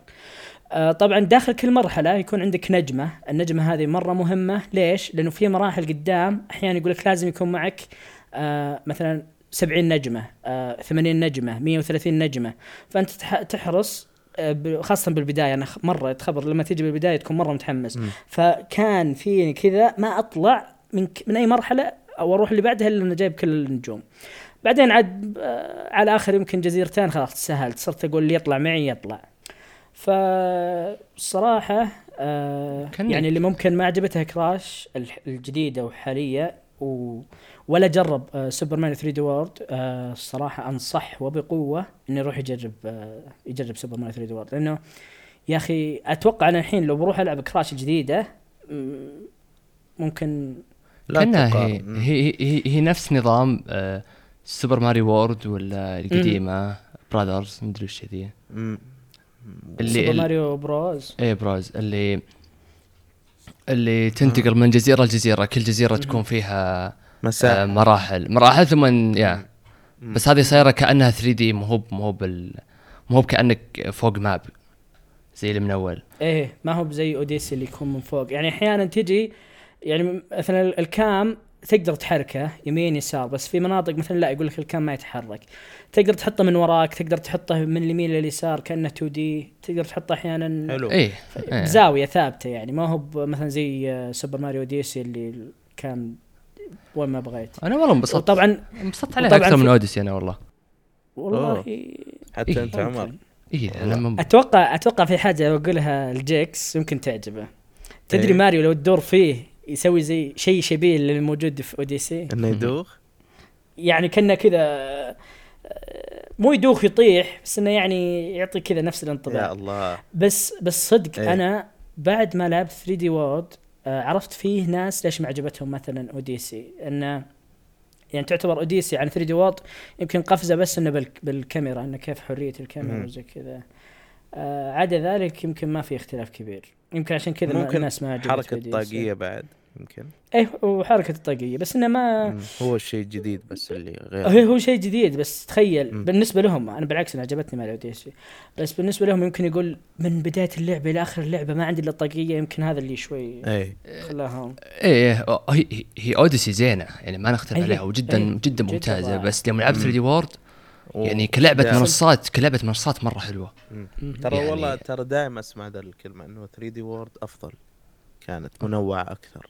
آه، طبعا داخل كل مرحلة يكون عندك نجمة، النجمة هذه مرة مهمة، ليش؟ لأنه في مراحل قدام أحيانا يقول لك لازم يكون معك آه، مثلا 70 نجمة، آه، 80 نجمة، 130 نجمة، فأنت تح- تحرص آه، خاصة بالبداية. أنا مرة تخبر لما تيجي بالبداية تكون مرة متحمس. مم. فكان فيني كذا ما أطلع من ك- من أي مرحلة أو أروح اللي بعدها إلا أنا جايب كل النجوم. بعدين عاد آه، على آخر يمكن جزيرتين خلاص تسهلت. صرت أقول اللي يطلع معي يطلع. فالصراحة آه يعني اللي ممكن ما عجبتها Crash الجديدة وحالية و ولا جرب آه Super Mario 3D World. آه الصراحة أنصح وبقوة إنه يروح يجرب آه يجرب Super Mario 3D World. لأنه يا أخي أتوقع أنا الحين لو بروح ألعب Crash مم، ممكن لا كأنها. هي. هي, هي, هي نفس نظام آه سوبر ماريو وورد ولا القديمة برادرز مدري وش ذي. اللي سوبر ماريو بروز إيه براز اللي اللي تنتقل من جزيرة لجزيرة كل جزيرة تكون فيها آه مساحة مراحل. مراحل ثم يا. بس هذه صايرة كأنها 3 دي مو هو مو هو بال مو هو كانك فوق ماب زي اللي من أول. إيه ما هو زي Odyssey اللي يكون من فوق. يعني أحيانا تجي يعني مثلا ال cam تقدر تحركه يمين يسار بس في مناطق مثلا لا يقول لك ال cam ما يتحرك تقدر تحطه من وراك تقدر تحطه من اليمين لليسار كأنه 2D تقدر تحطه أحيانا حلو إيه إيه. بزاويه ثابتة يعني ما هو مثلا زي Super Mario Odyssey اللي كان وين ما بغيت أنا والله انبسطت وطبعا انبسطت عليها وطبعاً أكثر من Odyssey أنا والله والله حتى إيه. أنت عمر. اي أنا. أتوقع أتوقع في حاجة بقولها ال geeks يمكن تعجبه تدري إيه. ماريو لو تدور فيه يسوي زي شيء شبيه للموجود في Odyssey إنه يدوخ؟ يعني كأنه كذا آه، مو يدوخ يطيح بس إنه يعني يعطي كذا نفس يا الانطباع الله. بس بس صدق إيه. أنا بعد ما لعبت 3D World عرفت فيه ناس ليش ما عجبتهم مثلا Odyssey إنه يعني تعتبر Odyssey عن 3D World يمكن قفزة بس إنه بالك- بالكاميرا إنه كيف حرية الكاميرا. وزي كذا. آه عدا ذلك يمكن ما في اختلاف كبير يمكن عشان كذا ممكن الناس ما حركة Odyssey. طاقية بعد يمكن إيه وحركه الطاقية بس إنه ما. هو الشيء الجديد بس اللي هو غير هو شيء جديد بس تخيل مم. بالنسبة لهم أنا بالعكس أنا عجبتني مع اوديسي بس بالنسبة لهم يمكن يقول من بداية اللعبة إلى آخر اللعبة ما عندي إلا طاقيه يمكن هذا اللي شوي اي خلاهم إيه هي, هي- هي Odyssey زينة يعني ما نختلف أيه. عليها وجدا أيه. جدا جداً ممتازة رائعة. بس لما لعبت مم. 3D World يعني كلعبة دائما. منصات كلعبة منصات مرة حلوة. ترى يعني- والله ترى دائما أسمع ذا الكلمة إنه 3D World أفضل كانت منوعة أكثر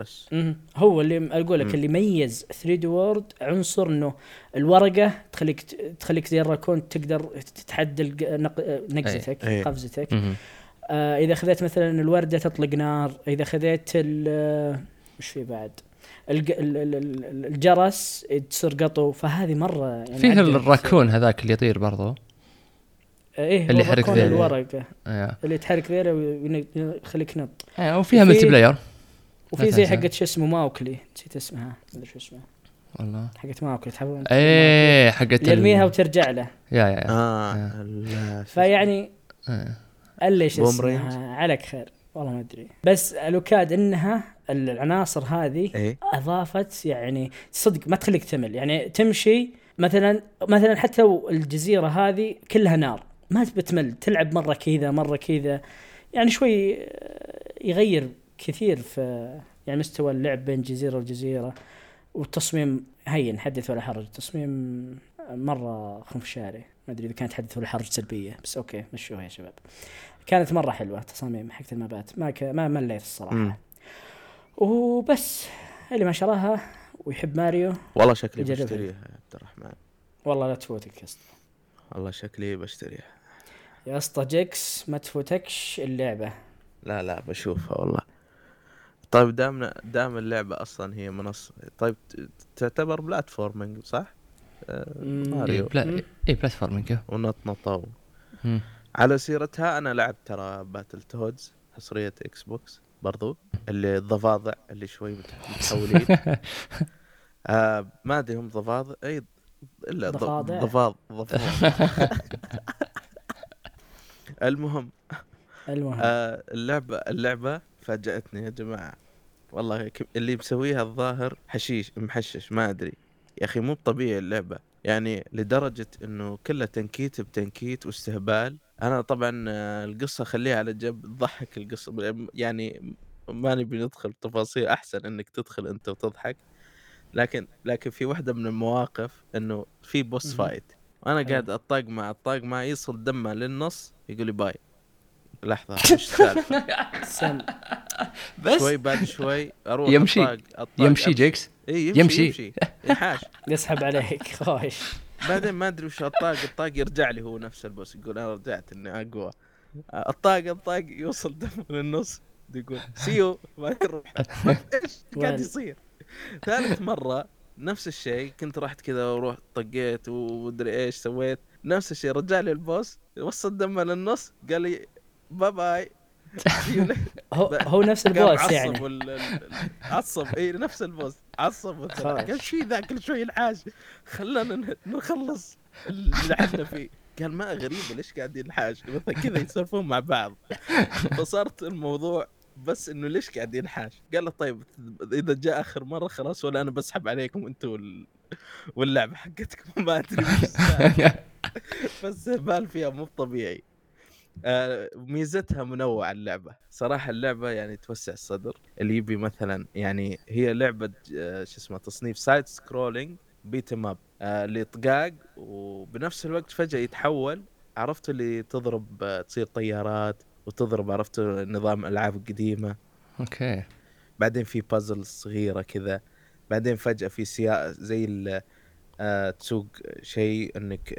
بس مم. هو اللي أقول لك. اللي يميز 3D World عنصر إنه الورقة تخليك تخليك زي الراكون تقدر تتحدى نقزتك أي. قفزتك. آه إذا خذيت مثلا الوردة تطلق نار إذا خذيت ال- وش في بعد الج- ال- ال- ال- الجرس تصير قطو. فهذه مرة يعني فيه. الراكون هذاك اللي يطير برضو. إيه اللي يحرك ذيله. الورقه آه. اللي تحرك ذيله ويخليك نط. آه، وفيها وفي- ملتي بلاير وفي زي. حقت شو اسمه ماوكلي. نسيت اسمها ما أدري شو اسمها والله. حقت ماوكلي تحول إيه حقت ال- يرميها وترجع له. يا يا يا. آه فيعني آه. الا رينج؟ اسمها عليك خير والله ما أدري. بس لوكاد إنها العناصر هذه إيه. أضافت يعني صدق ما تخليك تمل. يعني تمشي مثلا مثلا حتى لو الجزيرة هذه كلها نار. ما تبي تمل. تلعب مرة كذا مرة كذا. يعني شوي يغير كثير في يعني مستوى اللعب بين جزيرة وجزيرة. والتصميم هين حدث ولا حرج. تصميم مرة خنفشاري ما أدري إذا كانت حدث ولا حرج سلبية بس okay مشوها يا شباب. كانت مرة حلوة تصاميم حقت المابات ما ك... ما مليت الصراحة. وبس اللي ما شراها ويحب ماريو. والله شكلي. بشتريها يا عبد الرحمن. والله لا تفوتك يا أسطى. والله شكلي بشتريها. يا أسطى جيكس ما تفوتكش اللعبة. لا لا بشوفها والله. طيب دام دام اللعبة أصلا هي منصة طيب تعتبر platforming صح؟ آه،. إيه ماريو. بلا... إيه platforming ونطنطة مم. على سيرتها أنا لعبت ترى Battletoads حصرية Xbox برضو اللي الضفادع اللي شوي مت- متحولين. آه ما أدري هم ضفادع إي إلا ضفادع؟ ضفاد ضفادع المهم. المهم. آه اللعبة اللعبة فاجأتني يا جماعة. والله ك- اللي مسويها الظاهر حشيش محشش ما أدري. يا أخي مو طبيعي اللعبة. يعني لدرجة إنه كلها تنكيت بتنكيت واستهبال. أنا طبعا آه، القصة خليها على جنب تضحك القصة يعني ما نبي ندخل تفاصيل أحسن إنك تدخل أنت وتضحك لكن لكن في واحدة من المواقف إنه في بوس. فايت وأنا حلو. قاعد الطاق مع الطاق مع يصل دمه للنص يقول لي bye لحظة إيش السالفة سم بس شوي بعد شوي أروح يمشي. الطاق الطاق يمشي أمشي. جيكس اي يمشي يمشي. يمشي ينحاش يسحب عليك خوش بعدين ما أدري وش الطاق الطاق يرجع لي هو نفس ال boss يقول أنا رجعت إني أقوى الطاق الطاق يوصل دم للنص يقول see you ما يروح إيش قاعد؟ يصير ثالث مرة نفس الشيء كنت رحت كذا ورحت طقيت ومدري إيش سويت نفس الشيء رجع لي ال boss وصل دمه للنص قال لي bye bye. هو هو نفس ال boss عصب يعني. وال- عصب اي نفس ال boss. عصب. قال شي ذا كل شوي الحاج خلانا نخلص اللي إحنا فيه. قال ما غريبه ليش قاعدين الحاج مثلا كذا يسولفون مع بعض. فصارت الموضوع بس إنه ليش قاعدين الحاج قال له طيب إذا جاء آخر مرة خلاص ولا أنا بسحب عليكم أنتم وال... واللعبة حقتكم. ما أدري. استهبال فيها مو طبيعي. آه، ميزتها منوعة اللعبة. صراحة اللعبة يعني توسع الصدر. اللي يبي مثلا يعني هي لعبة آه، شو اسمه تصنيف side scrolling beat up اللي طقاق وبنفس الوقت فجأة يتحول عرفت اللي تضرب آه، تصير طيارات وتضرب عرفت نظام الالعاب القديمة أوكي. بعدين في بازل صغيرة كذا. بعدين فجأة في سياق زي تسوق شيء إنك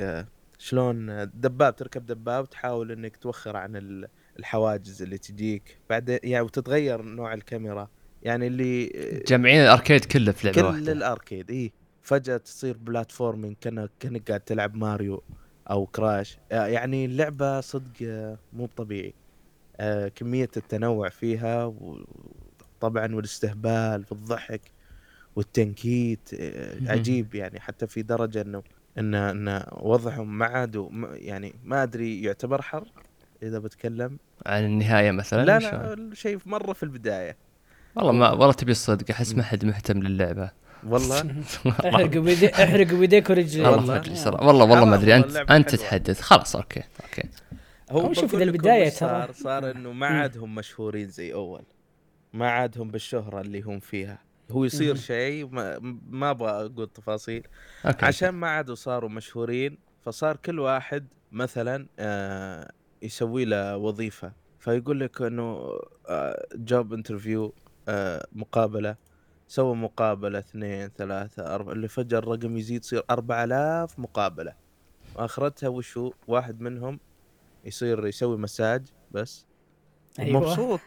شلون دباب تركب دباب تحاول إنك توخر عن ال- الحواجز اللي تجيك. بعدين يعني وتتغير نوع الكاميرا. يعني اللي جمعين الأركيد كله في لعبة كل واحدة. الأركيد إي. فجأة تصير بلاتفورمينج كأنك كأنك قاعد تلعب ماريو أو كراش. يعني اللعبة صدق مو طبيعي آه، كمية التنوع فيها وطبعا والاستهبال والضحك والتنكيت آه،. عجيب يعني. حتى في درجة إنه إن إن وضعهم ما عادوا يعني ما أدري يعتبر حرق إذا بتكلم. عن النهاية مثلا لا؟ لا شيء مرة في البداية. والله ما والله. تبي الصدق أحس ما حد مهتم للعبة. والله. احرقوا بيدي احرقوا بيديك ورجليك والله والله. ما ادري صراحة والله والله ما أدري أنت أنت حلوة. تحدث. خلاص okay okay. هو شوف البداية وش صار ترى- صار إنه ما عادهم مشهورين زي أول. ما عادهم بالشهرة اللي هم فيها. هو يصير. شيء ما, ما أبغى أقول تفاصيل. okay عشان ما عادوا صاروا مشهورين فصار كل واحد مثلا آه يسوي له وظيفة. فيقول لك إنه job interview آه مقابلة. سوى مقابلة اثنين ثلاثة اربعه اللي فجأة الرقم يزيد يصير 4000 مقابلة. وأخرتها وشو؟ واحد منهم يصير يسوي مساج بس. أيوة. مبسوط.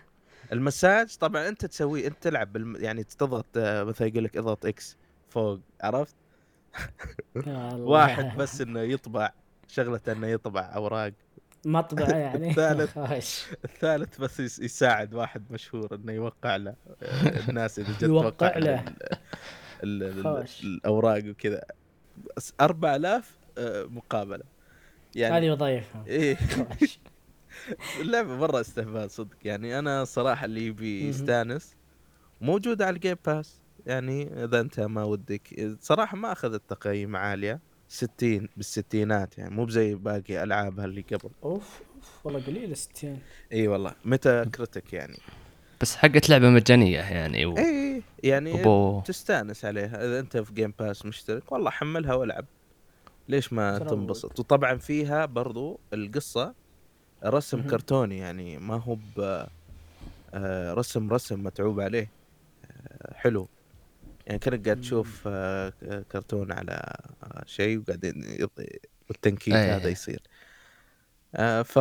المساج طبعا أنت تسوي أنت تلعب بالم... يعني تضغط آه، مثلا يقول لك إضغط X فوق عرفت. واحد بس إنه يطبع شغلته إنه يطبع أوراق مطبعة يعني الثالث. الثالث بس يس- يساعد واحد مشهور إنه يوقع له آه، الناس إذا جت يوقع له. الأوراق وكذا بس 4000 آه، مقابلة يعني هذه وظيفه إيه خوش. اللعبة مرة استهبال صدق. يعني أنا صراحة اللي يبي. يستانس موجود على ال Game Pass يعني إذا أنت ما ودك صراحة ما اخذت تقييم عالية. 60 بالستينات يعني مو بزي باقي ألعابها اللي قبل. أوف أوف والله قليل 60 إي والله Metacritic يعني. بس حقت لعبة مجانية يعني و... إي يعني وبتستانس عليها. إذا أنت في Game Pass مشترك والله حملها والعب. ليش ما تنبسط؟ وطبعا فيها برضو القصة رسم. كرتوني يعني ما هو ب آه، رسم رسم متعوب عليه آه، حلو. يعني كأنك قاعد تشوف آه، كرتون على شيء وقاعدين يط- والتنكيت أي. هذا يصير. ف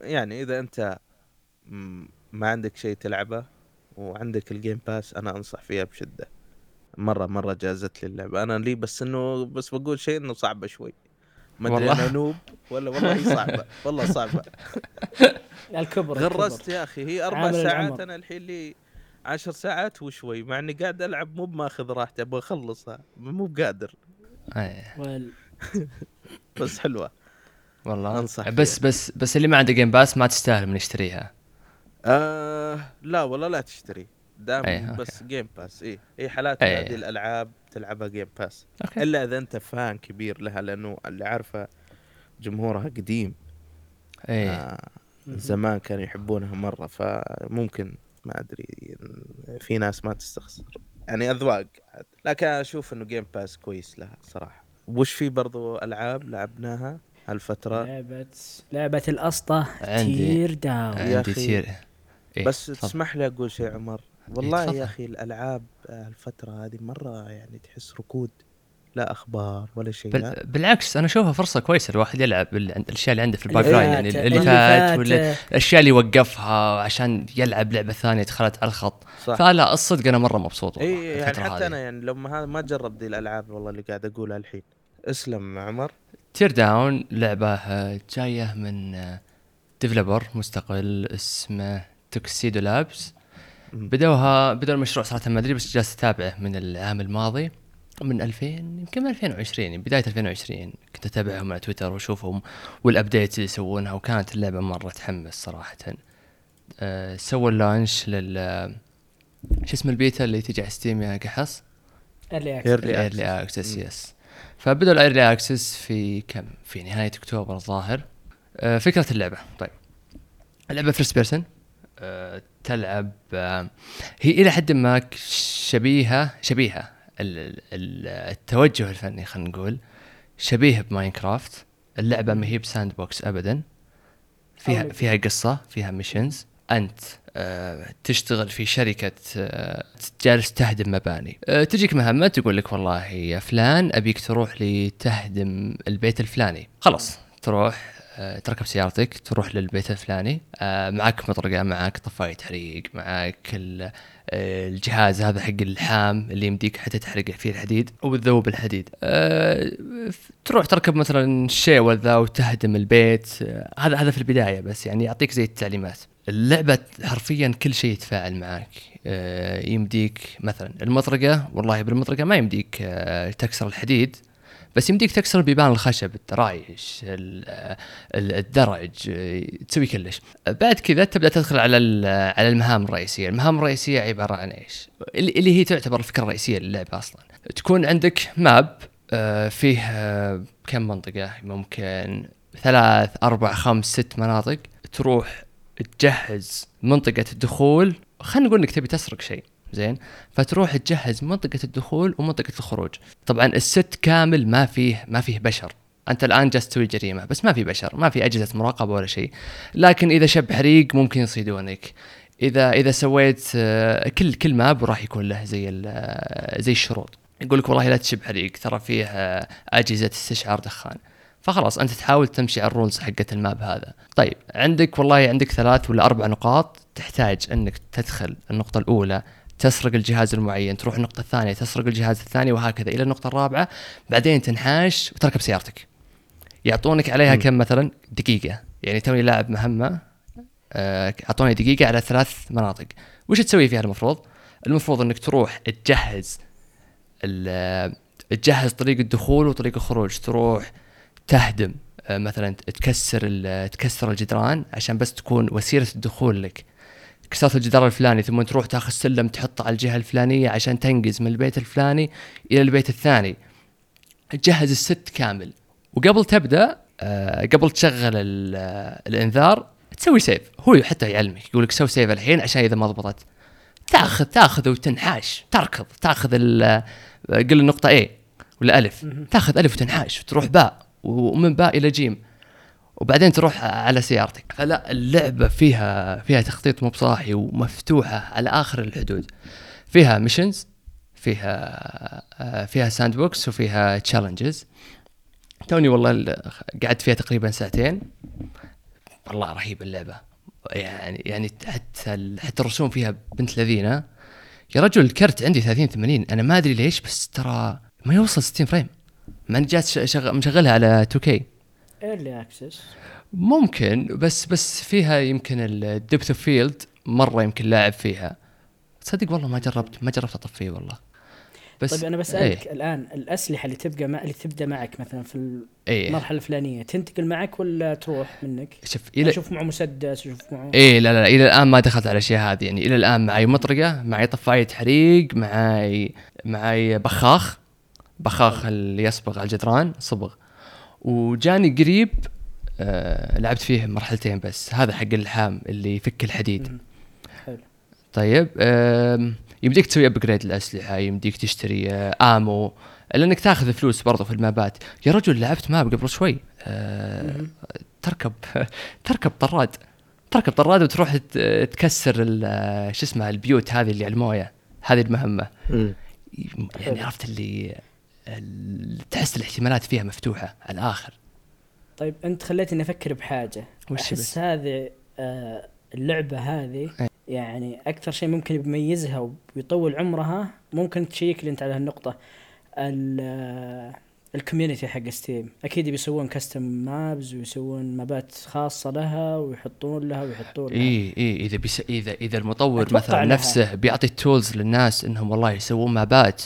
يعني إذا أنت ما عندك شيء تلعبه وعندك ال Game Pass أنا أنصح فيها بشدة. مرة مرة جازت لي اللعبة. أنا لي بس إنه بس بقول شيء إنه صعبة شوي. ما ادري والله. أنا noob ولا والله هي صعبة والله صعبة الكبر غرست. يا أخي هي أربع ساعات العمر. أنا الحين لي عشر ساعات وشوي مع إني قاعد ألعب مو بماخذ راحتي أبغى أخلصها مو بقادر. بس حلوة والله أنصح بس. بس بس اللي ما عنده Game Pass ما تستاهل من يشتريها آه لا والله لا تشتري دام أي، okay. بس Game Pass اي هي حالات أي. هذه الألعاب تلعبها Game Pass okay. إلا إذا أنت fan كبير لها لأنه اللي عارفه جمهورها قديم. إيه. آه زمان كانوا يحبونها مرة فممكن ما أدري في ناس ما تستخسر. يعني أذواق عاد. لكن أشوف إنه Game Pass كويس لها صراحة. وش في برضو ألعاب لعبناها هالفترة؟ لعبة لعبة الأسطى عندي- Tear down يا عندي أخي. Tear إيه، بس. تسمح لي أقول شيء عمر؟ والله. يا أخي الألعاب آه، الفترة هذه مرة يعني تحس ركود لا أخبار ولا شيء لا. بال... بالعكس أنا أشوفها فرصة كويسة الواحد يلعب بال- الأشياء اللي عنده في ال pipeline فات- يعني اللي اللي فات فات، ولا آه. الأشياء اللي وقفها عشان يلعب لعبة ثانية دخلت على الخط صح فلا الصدق أنا مرة مبسوط والله اي يعني حتى هذه. أنا يعني لو ما ما جرب دي الألعاب والله اللي قاعد أقولها الحين اسلم عمر Teardown لعبة آه، جاية من developer مستقل اسمه Tuxedo Labs. بدوها بدوا المشروع صراحة ما أدري بس جالس أتابعه من العام الماضي من 2000 يمكن من 2020 يعني بداية 2020 كنت أتابعهم على تويتر وأشوفهم وال update اللي يسوونها وكانت اللعبة مرة تحمس صراحة أه سووا ال launch لل شو اسم البيتا اللي تجي على Steam يا قحص؟ access. access. Yes فبدأوا ال early access في كم؟ في نهاية أكتوبر الظاهر آه، فكرة اللعبة طيب اللعبة first person تلعب آه، هي إلى حد ما ال- ال- التوجه الفني خلينا نقول شبيه ب Minecraft. اللعبة ما هي ب sandbox أبدا. فيها. فيها قصة فيها missions أنت آه، تشتغل في شركة آه، جالس تهدم مباني. تجيك مهمة تقول لك والله يا فلان أبيك تروح لي تهدم البيت الفلاني. خلاص تروح تركب سيارتك تروح للبيت الفلاني. آه، معك مطرقة معك طفاية حريق معك آه، الجهاز هذا حق اللحام اللي يمديك حتى تحرق فيه الحديد وتذوب الحديد. آه، تروح تركب مثلا الشيول ذا وتهدم البيت. آه، هذا هذا في البداية بس يعني يعطيك زي التعليمات. اللعبة حرفيا كل شيء يتفاعل معك. آه، يمديك مثلا المطرقة والله بالمطرقة ما يمديك آه، تكسر الحديد. بس يمديك تكسر بيبان الخشب الدرايش ال- آه، ال- الدرج تسوي كلش. بعد كذا تبدأ تدخل على على المهام الرئيسية. المهام الرئيسية عبارة عن إيش؟ اللي اللي هي تعتبر الفكرة الرئيسية للعبه أصلا. تكون عندك ماب آه، فيه آه، كم منطقة؟ ممكن ثلاث أربع خمس ست مناطق. تروح تجهز منطقة الدخول. خلينا نقول إنك تبي تسرق شيء. زين؟ فتروح تجهز منطقة الدخول ومنطقة الخروج. طبعا الست كامل ما فيه ما فيه بشر. أنت الآن جالس تسوي جريمة بس ما في بشر ما في أجهزة مراقبة ولا شيء. لكن إذا شب حريق ممكن يصيدونك. اذا إذا سويت آه، كل كل ماب راح يكون له زي آه، زي الشروط. يقول لك والله لا تشب حريق ترى فيه آه، أجهزة استشعار دخان. فخلاص أنت تحاول تمشي على ال rules حقت ال map هذا. طيب عندك والله عندك ثلاث ولا أربع نقاط تحتاج إنك تدخل النقطة الأولى تسرق الجهاز المعين تروح النقطة الثانية تسرق الجهاز الثاني وهكذا إلى النقطة الرابعة بعدين تنحاش وتركب سيارتك. يعطونك عليها مم. كم مثلا؟ دقيقة. يعني توني لاعب مهمة آه، أعطوني دقيقة على ثلاث مناطق. وش تسوي فيها المفروض؟ المفروض إنك تروح تجهز ال- تجهز طريق الدخول وطريق الخروج. تروح تهدم آه، مثلا تكسر تكسر الجدران عشان بس تكون وسيلة الدخول لك. كسرت الجدار الفلاني ثم تروح تاخذ سلم تحطه على الجهة الفلانية عشان تنقز من البيت الفلاني إلى البيت الثاني. تجهز الست كامل. وقبل تبدأ آه، قبل تشغل آه، الإنذار تسوي سيف هو حتى يعلمك يقول لك سوي سيف الحين عشان إذا ما ضبطت. تاخذ تاخذ وتنحاش. تركض. تاخذ آه، قل النقطة A ولا ألف. تاخذ ألف وتنحاش وتروح باء. ومن باء إلى جيم. وبعدين تروح على سيارتك. فلا اللعبة فيها فيها تخطيط مو بصاحي ومفتوحة على آخر الحدود. فيها missions فيها آه، فيها sandbox وفيها challenges توني والله ال- قعدت فيها تقريبا ساعتين. والله رهيبه اللعبة. يعني يعني حتى حتى الرسوم فيها بنت لذينة. يا رجل الكرت عندي 30 80 أنا ما أدري ليش بس ترى ما يوصل 60 frame. ما أنا جالس شغ... مشغلها على 2K early access ممكن بس بس فيها يمكن ال depth of field مرة يمكن لاعب فيها. تصدق والله ما جربت ما جربت اطفيه والله. بس طيب أنا بسألك الآن الأسلحة اللي تبقى مع اللي تبدأ معك مثلا في إيه. المرحلة الفلانية تنتقل معك ولا تروح منك؟ شوف إلى أشوف معه مسدس أشوف معه إيه لا لا إلى الآن ما دخلت على الأشياء هذه. يعني إلى الآن معي مطرقة معي طفاية حريق معي معي بخاخ. بخاخ اللي يصبغ على الجدران صبغ. وجاني قريب آه لعبت فيه مرحلتين بس. هذا حق اللحام اللي يفك الحديد. مم. حلو. طيب آم، يمديك تسوي ابجريد للأسلحة يمديك تشتري آه، امو لأنك تاخذ فلوس برضو في المابات. يا رجل لعبت ماب قبل شوي. آه. تركب تركب طراد. تركب طراد وتروح تكسر ال- شو اسمه البيوت هذه اللي على الموية. هذه المهمة. مم. يعني عرفت اللي ال- تحس الاحتمالات فيها مفتوحة على الآخر طيب أنت خليتني أفكر بحاجة وش أحس؟ هذه آه اللعبة هذه إيه. يعني أكثر شيء ممكن بيميزها ويطول عمرها ممكن تشيك لي أنت على هالنقطة ال- آه، ال community حق Steam أكيد بيسوون custom maps ويسوون مابات خاصة لها ويحطون لها ويحطون لها اي اي إذا بيس إذا إذا المطور مثلا لها. نفسه بيعطي ال tools للناس إنهم والله يسوون مابات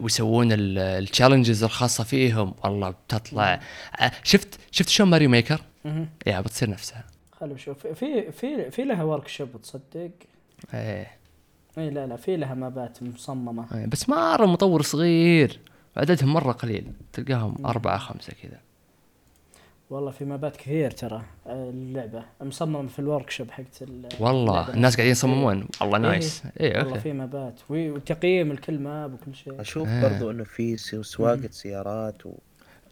ويسوون ال challenges الخاصة فيهم. والله بتطلع شفت شفت شلون Mario Maker؟ يا بتصير نفسها. خلوا نشوف. في في في لها workshop تصدق؟ إيه. اي لا لا في لها مابات مصممة. إيه، بس مره مطور صغير. عددهم مرة قليل. تلقاهم أربعة خمسة كذا. والله في مابات كثير ترى اللعبة. مصممه في ال workshop حقت ال- والله اللعبة. الناس. قاعدين يصممون. والله إيه. nice. اي والله okay في مابات. وتقييم الكل map وكل شيء. أشوف آه. برضو إنه في سواقة سيارات و...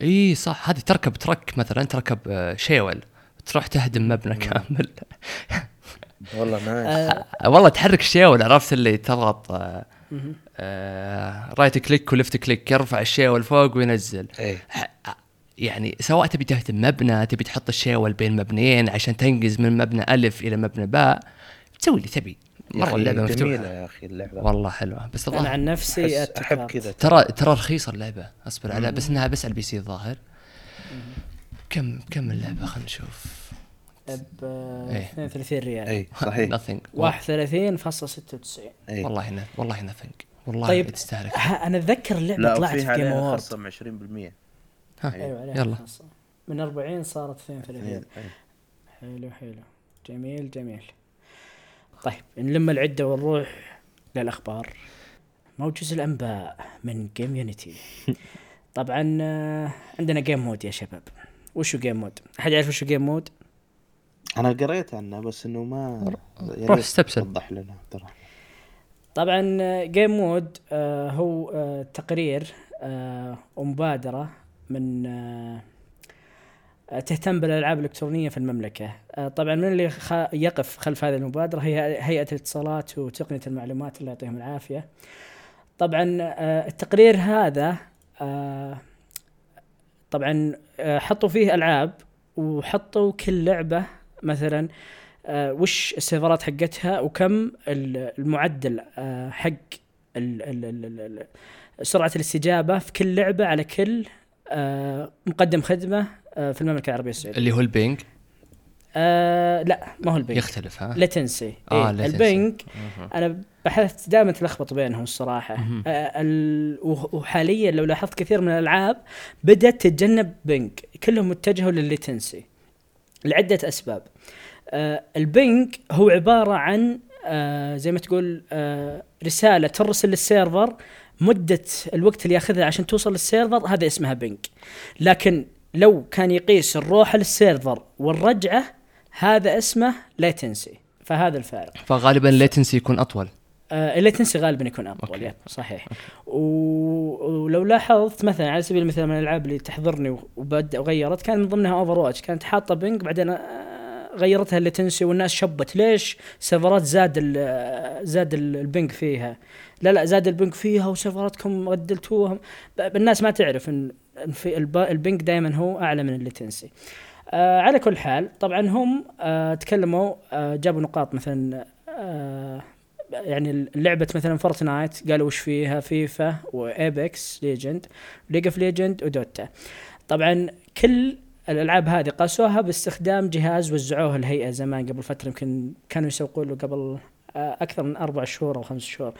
إي صح. هذه تركب ترك مثلا تركب آه، شيول. تروح تهدم مبنى كامل. والله nice. آه، آه، والله تحرك الشيول. عرفت اللي تضغط آه،. آه، right click و left click يرفع الشيول فوق وينزل. إيه ح- يعني سواء تبي تهدم مبنى تبي تحط الشيول بين مبنيين عشان تنقز من مبنى الف إلى مبنى باء تسوي اللي تبي. مرة اللعبة جميلة مفتوحه يا أخي اللعبة. والله حلوة. بس أنا عن نفسي أحب. كذا. ترى ترى رخيصة اللعبة. أصبر على بس إنها بس على ال PC الظاهر. كم كم اللعبة؟ خلينا نشوف. ب إيه. 32 ريال. اي صحيح. Nothing. 31.96 اي والله هنا والله nothing والله طيب. تستهلك ها، أنا أتذكر اللعبة طلعت في Game Award خصم 20% ها أيوه عليها يلا. خاصة. من 40 صارت 32 إيه. حلو حلو جميل جميل طيب نلم العدة ونروح للأخبار موجز الأنباء من جيم يونيتي طبعا آه، عندنا Game Mode يا شباب وشو Game Mode؟ أحد يعرف وشو Game Mode؟ أنا قريت عنه بس إنه ما روح ريت استبسل. توضح لنا ترى طبعا آه، Game Mode آه، هو آه، تقرير آه، ومبادرة من آه، تهتم بالألعاب الإلكترونية في المملكة. آه، طبعا من اللي يقف خلف هذه المبادرة هي هيئة الاتصالات وتقنية المعلومات الله يعطيهم العافية. طبعا آه، التقرير هذا طبعا حطوا فيه ألعاب وحطوا كل لعبة مثلا وش السيرفرات حقتها وكم ال- المعدل حق سرعة الاستجابة في كل لعبة على كل مقدم خدمة آه، في المملكة العربية السعودية. اللي هو البينج آه لا ما هو البنك يختلف ها لاتنسي آه، إيه. البنك مهم. أنا بحثت دائما تلخبط بينهم الصراحة. آه ال- وح- وحاليا لو لاحظت كثير من الألعاب بدأت تتجنب ping كلهم اتجهوا للل latency لعدة أسباب آه ال ping هو عبارة عن آه زي ما تقول آه رسالة ترسل لل server مدة الوقت اللي ياخذها عشان توصل لل server هذا اسمها ping لكن لو كان يقيس الروح لل server والرجعة هذا اسمه latency فهذا الفارق. فغالبا ال latency يكون أطول. آه ال latency غالبا يكون أطول okay. Yep صحيح. ولو لاحظت مثلا على سبيل المثال من الألعاب اللي تحضرني وبدا وغيرت كان من ضمنها Overwatch كانت حاطة ping بعدين آه، غيرتها ال latency والناس شبت. ليش؟ سيرفرات زاد ال- آه، زاد ال- ال ping فيها. لا لا زاد ال ping فيها وسيرفراتكم بدلتوها ب- الناس ما تعرف إن في الب- ال ping دائما هو أعلى من ال latency آه على كل حال طبعا هم آه تكلموا آه جابوا نقاط مثلا آه يعني لعبة مثلا Fortnite قالوا وش فيها؟ FIFA و Apex Legends League of Legends و Dota طبعا كل الألعاب هذه قاسوها باستخدام جهاز وزعوه الهيئة زمان قبل فترة يمكن كانوا يسوقون له قبل أكثر من أربع شهور أو خمس شهور.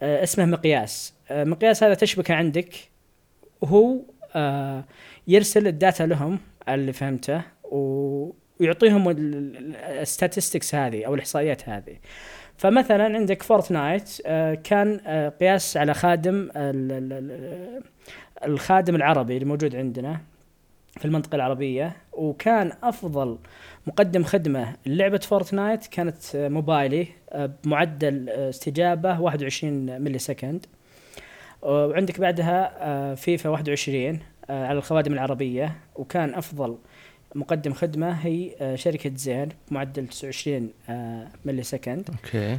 آه، اسمه مقياس. آه، مقياس هذا تشبكه عندك وهو آه، يرسل ال data لهم اللي فهمته ويعطيهم ال statistics هذه أو الإحصائيات هذه. فمثلا عندك Fortnite آه، كان آه، قياس على خادم ال- ال- ال- الخادم العربي اللي موجود عندنا. في المنطقة العربية وكان أفضل مقدم خدمة لعبة Fortnite كانت آه، موبايلي آه، بمعدل آه، استجابة 21 millisecond. وعندك بعدها آه، فيفا 21 آه، على الخوادم العربية. وكان أفضل مقدم خدمة هي آه، شركة زين بمعدل 29 آه، millisecond. Okay.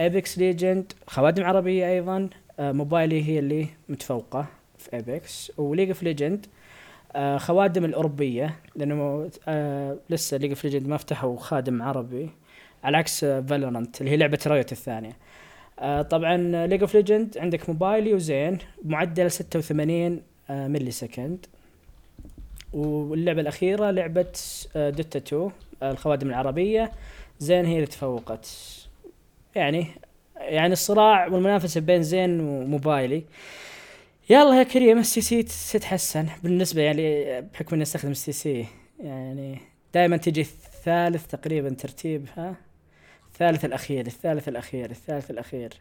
Apex Legends خوادم عربية أيضا آه، موبايلي هي اللي متفوقة في Apex و League of Legends خوادم الأوروبية لأنه آه، لسه League of Legends ما فتحوا خادم عربي على عكس Valorant اللي هي لعبة Riot الثانية. آه، طبعا League of Legends عندك موبايلي وزين بمعدل 86 آه، millisecond واللعبة الأخيرة لعبة آه، Dota 2 آه، الخوادم العربية. زين هي اللي تفوقت. يعني يعني الصراع والمنافسة بين زين وموبايلي. يلا يا كريم ال STC تتحسن. بالنسبة يعني بحكم إني أستخدم ال STC يعني دائما تجي الثالث تقريبا ترتيبها. الثالث الأخير الثالث الأخير الثالث الأخير.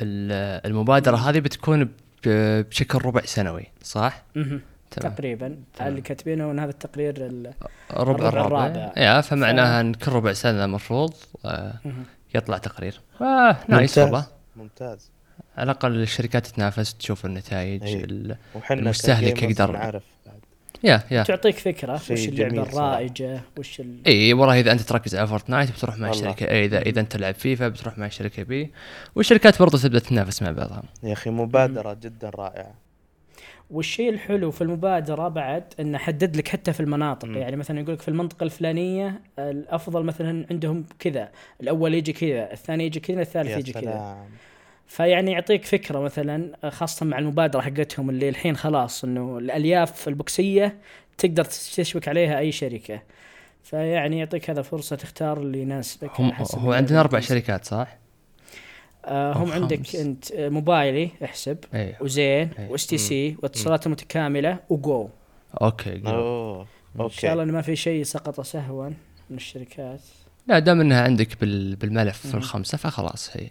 ال- المبادرة هذه بتكون ب- بشكل ربع سنوي صح؟ تمام. تقريبا. اللي كاتبينه إن هذا التقرير ال- ربع الربع. الرابع الرابع. يا فمعناها إن كل ربع سنة المفروض آه،. يطلع تقرير. آه نايس ممتاز. والله. ممتاز. على الأقل الشركات تتنافس تشوف النتائج. وحنا المستهلك يقدر- نعرف. بعد يا يا. تعطيك فكرة وش اللعبة. الرائجة؟ وش ال... إي والله إذا أنت تركز على Fortnite بتروح مع. الشركة A اذا إذا أنت تلعب فيفا بتروح مع الشركة B. والشركات برضو تبدأ تتنافس مع بعضها. يا أخي مبادرة جدا رائعة. والشيء الحلو في المبادرة بعد إنه حدد لك حتى في المناطق. مم. يعني مثلا يقول لك في المنطقة الفلانية الأفضل مثلا عندهم كذا الأول يجي كذا الثاني يجي كذا الثالث يجي كذا. سلام. فيعني يعطيك فكرة مثلا خاصة مع المبادرة حقتهم اللي الحين خلاص إنه الألياف البصرية تقدر تشبك عليها أي شركة فيعني يعطيك هذا فرصة تختار اللي يناسبك هم هو عندنا أربع شركات صح؟ آه هم عندك خمس. أنت آه، موبايلي احسب اي وزين أي. و STC واتصالات متكاملة و Go okay Go. أوه إن شاء الله أوكي ان ما في شيء سقط سهوا من الشركات لا دام إنها عندك بال... بالملف مم. الخمسة فخلاص هي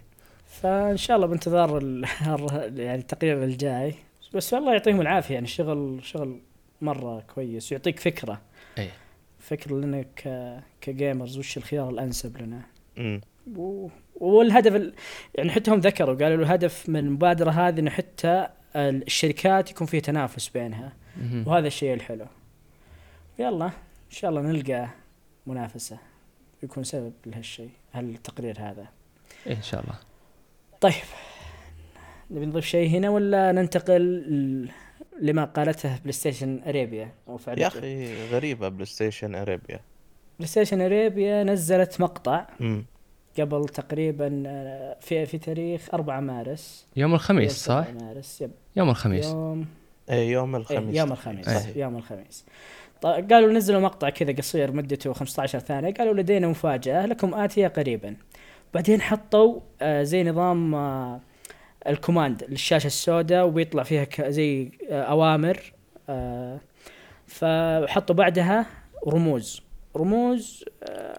فان شاء الله بانتظار ال... يعني التقرير الجاي. بس والله يعطيهم العافية يعني شغل شغل مرة كويس ويعطيك فكرة. إي. فكرة لنا ك... كجيمرز وش الخيار الأنسب لنا؟ أمم. و... والهدف ال... يعني حتى هم ذكروا قالوا الهدف من المبادرة هذه إنه حتى الشركات يكون فيه تنافس بينها. مهم. وهذا الشيء الحلو. يلا إن شاء الله نلقى منافسة. يكون سبب لهالشيء هالتقرير هذا. إيه إن شاء الله. طيب. نبي نضيف شيء هنا ولا ننتقل لما قالته PlayStation Arabia أو يا أخي غريبة PlayStation Arabia PlayStation Arabia نزلت مقطع أمم. قبل تقريبا آه، في في تاريخ 4 مارس. يوم الخميس يوم صح؟ 7 مارس yep. يوم الخميس. يوم اي يوم إيه الخميس يوم الخميس. صحيح. يوم الخميس. طيب قالوا نزلوا مقطع كذا قصير مدته 15 ثانية. قالوا لدينا مفاجأة لكم آتية قريبا. بعدين حطوا آه زي نظام آه ال command للشاشة السوداء وبيطلع فيها زي آه أوامر آه فحطوا بعدها رموز رموز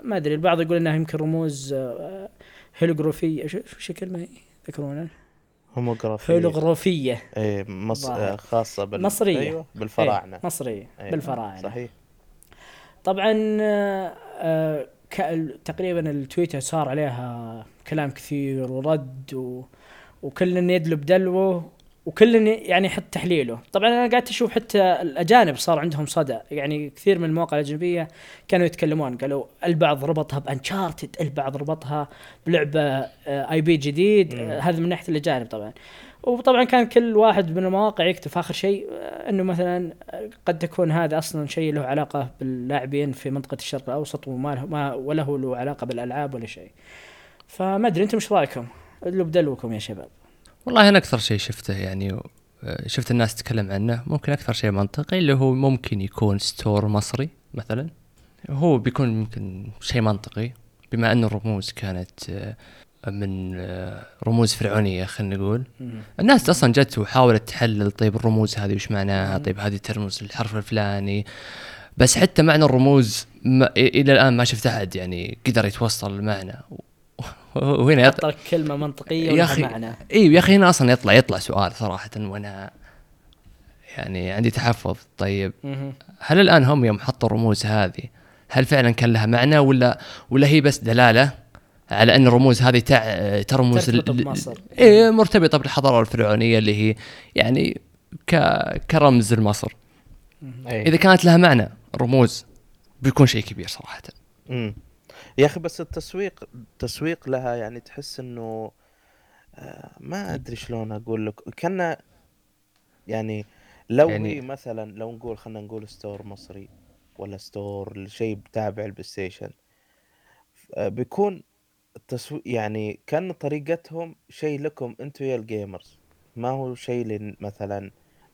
ما أدري البعض يقول إنها يمكن رموز آه هيلوغرافية شو شو الكلمة هي؟ تذكرونها؟ هوموغرافي هيلوغرافية اي مص... خاصة بال مصرية. أيوه بالفراعنة إيه، مصرية أيوة، بالفراعنة صحيح طبعا تقريبا التويتر صار عليها كلام كثير ورد و... وكل يدلو بدلوه وكل يعني يحط تحليله. طبعا أنا قاعد أشوف حتى الأجانب صار عندهم صدى. يعني كثير من المواقع الأجنبية كانوا يتكلمون قالوا البعض ربطها بأنشارتد البعض ربطها بلعبة آي بي جديد. آه، هذا من ناحية الأجانب طبعا. وطبعا كان كل واحد من المواقع يكتب آخر شيء آه، إنه مثلا آه، قد تكون هذا أصلا شيء له علاقة باللاعبين في منطقة الشرق الأوسط وما له ما وله له علاقة بالألعاب ولا شيء. فما أدري أنتم إيش رأيكم؟ ادلوا بدلوكم يا شباب. والله أنا أكثر شيء شفته يعني آه، شفت الناس تتكلم عنه ممكن أكثر شيء منطقي اللي هو ممكن يكون ستور مصري مثلا هو بيكون ممكن شيء منطقي بما أن الرموز كانت من آه، رموز فرعونية خلينا نقول الناس أصلا جت وحاولت تحلل طيب الرموز هذه وش معناها. طيب هذه ترمز للحرف الفلاني بس حتى معنى الرموز ما إلى الآن ما شفت أحد يعني قدر يتوصل المعنى وهنا يطلع كلمة منطقية يا أخي، معنى. أيوه يا أخي هنا أصلا يطلع يطلع سؤال صراحة وأنا يعني عندي تحفظ طيب. هل الآن هم يوم حطوا الرموز هذه هل فعلا كان لها معنى ولا ولا هي بس دلالة على أن الرموز هذه تع... ترمز ترتبط ل- بمصر. إيه مرتبطة بالحضارة الفرعونية اللي هي يعني ك... كرمز لمصر. إذا كانت لها معنى الرموز بيكون شيء كبير صراحة امم يا أخي بس التسويق التسويق لها يعني تحس إنه آه، ما أدري شلون أقول لك كأن يعني لو يعني- يعني مثلا لو نقول خلينا نقول store مصري ولا store شيء تابع ال PlayStation آه، بيكون التسويق يعني كان طريقتهم شيء لكم أنتم يا ال gamers ما هو شيء لن- مثلا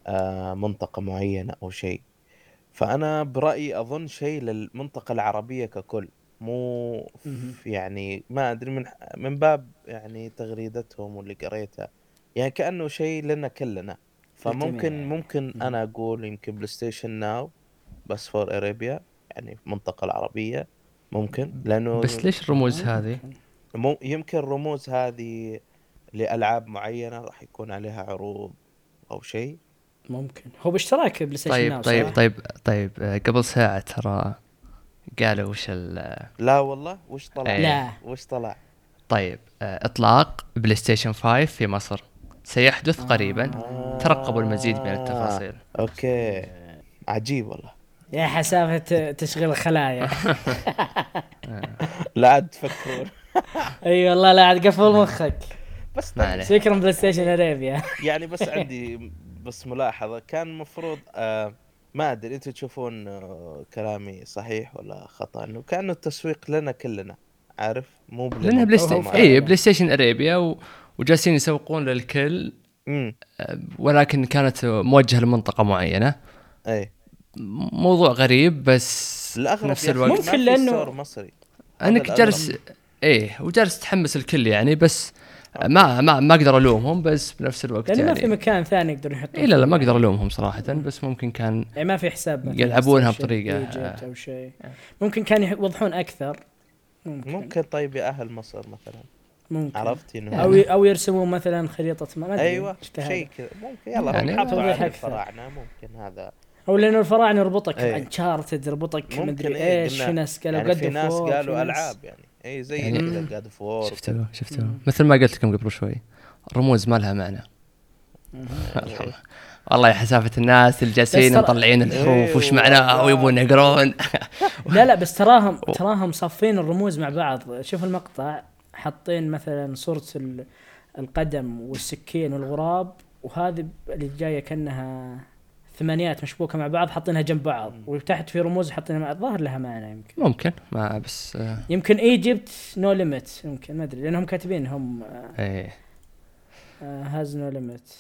آه، منطقة معينة أو شيء فأنا برأيي أظن شيء للمنطقة العربية ككل مو مهم. يعني ما أدري من من باب يعني تغريدتهم واللي قريتها يعني كأنه شيء لنا كلنا فممكن. ممكن مهم. أنا أقول يمكن بلاي ستيشن ناو بس for أريبيا يعني في المنطقة العربية ممكن لأنه بس ليش الرموز هذه؟ مو يمكن الرموز هذه لألعاب معينة راح يكون عليها عروض أو شيء؟ ممكن. هو باشتراك بلاي ستيشن طيب طيب صح؟ طيب طيب آه، قبل ساعة ترى قالوا وش ال لا والله؟ وش طلع؟ إيه. لا. وش طلع؟ طيب آه، إطلاق بلاي ستيشن 5 في مصر. سيحدث قريبا. ترقبوا المزيد من التفاصيل. أوكي. عجيب والله. يا حسافة تشغيل الخلايا. لا عاد تفكرون. اي والله لا عاد قفل مخك. بس ما شكرا بلاي ستيشن أريبيا. يعني بس عندي بس ملاحظة كان المفروض آه ما أدري أنتم تشوفون آه كلامي صحيح ولا خطأ؟ إنه كأنه التسويق لنا كلنا عارف؟ مو بلنا. لانها بلاي ستيشن. اي بلاي ستيشن أريبيا و... وجالسين يسوقون للكل امم آه، ولكن كانت موجهة لمنطقة معينة. اي موضوع غريب بس في الاغرب نفس الوقت ممكن store مصري. انك. جالس إيه وجالس تحمس الكل يعني بس ما ما ما أقدر ألومهم بس بنفس الوقت لأنه ما يعني في مكان ثاني يقدرون يحطون اي لا لا. ما أقدر ألومهم صراحة بس ممكن كان يعني ما في حساب يلعبونها بطريقة- Egypt أو شيء. ممكن كان يوضحون أكثر. ممكن. ممكن طيب يا أهل مصر مثلا. ممكن. عرفت إنه أو أو يرسمون مثلا خريطة ما أدري أيوه. شيء كذا. ممكن يلا يعني- يعني حطوا توضيح. الفراعنة ممكن هذا. أو لأنه الفراعنة يربطك أي. Uncharted يربطك ممكن مدري إيه، إيش في ناس قالوا يعني قد في ناس قالوا ألعاب يعني. اي زي يعني- God of War شفتوا شفتوا مثل ما قلت لكم قبل شوي الرموز ما لها معنى. والله. يا حسافه الناس اللي جالسين بس ترى- مطلعين الحروف وش إيه معناها. ويبون يقرون. لا لا بس تراهم تراهم صافين الرموز مع بعض. شوف المقطع حاطين مثلا صورة ال- القدم والسكين والغراب وهذه اللي جاية كأنها ثمانيات مشبوكة مع بعض حاطينها جنب بعض. وتحت في رموز حاطينها مع الظاهر لها معنى يمكن. ممكن ما بس آه، يمكن Egypt no limit يمكن ما أدري لأنهم كاتبين هم إيه. has no limit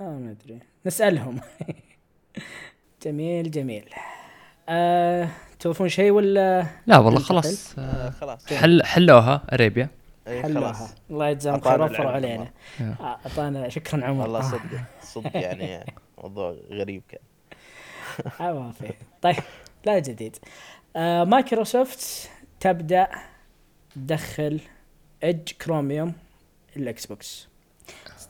آه ما أدري. نسألهم. جميل جميل. آه توفون شيء ولا؟ لا والله. خلاص آه، آه، خلاص حل حلوها أريبيا. إيه، حلوها. خلاص. الله يجزاهم خير وفروا علينا. آه، أعطانا شكرا عمر. والله آه، صدق صدق يعني موضوع غريب كان. عوافي طيب لا جديد. آه مايكروسوفت تبدأ تدخل Edge Chromium الاكس بوكس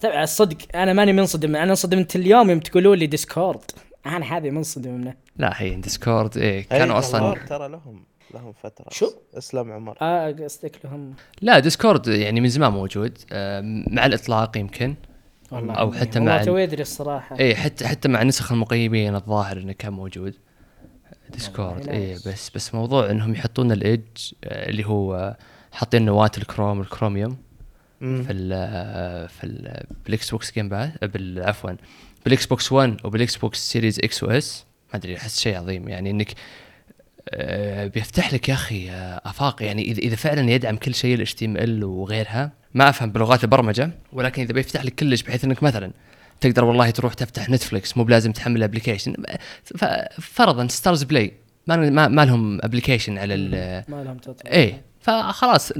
الصدق أنا ماني منصدم أنا انصدمت اليوم يوم تقولوا لي Discord أنا هذه منصدم منه لا هي Discord إيه كانوا أصلا Discord ترى لهم. لهم فترة شو؟ اسلم عمر آه قصدك لهم لا Discord يعني من زمان موجود آه، مع الإطلاق يمكن والله أو حتى والله مع ال- تو ادري الصراحة إيه حتى حتى مع نسخ المقيمين الظاهر إنه كان موجود Discord والله nice. بس بس موضوع إنهم يحطون ال Edge آه، اللي هو آه، حاطين نواة ال Chrome ال Chromium. في ال في ال بالاكس بوكس جيم بال- عفوا بالاكس بوكس 1 وبالاكس بوكس سيريز X و S ما أدري أحس شيء عظيم يعني إنك آه، بيفتح لك يا أخي آه، آفاق. يعني إذا إذا فعلا يدعم كل شيء ال HTML وغيرها ما أفهم بلغات البرمجة ولكن إذا بيفتح لك كلش بحيث إنك مثلا تقدر والله تروح تفتح Netflix مو بلازم تحمل application فرضا Starz Play ما ما, لهم application على ال ما لهم تطبيق. إيه فخلاص.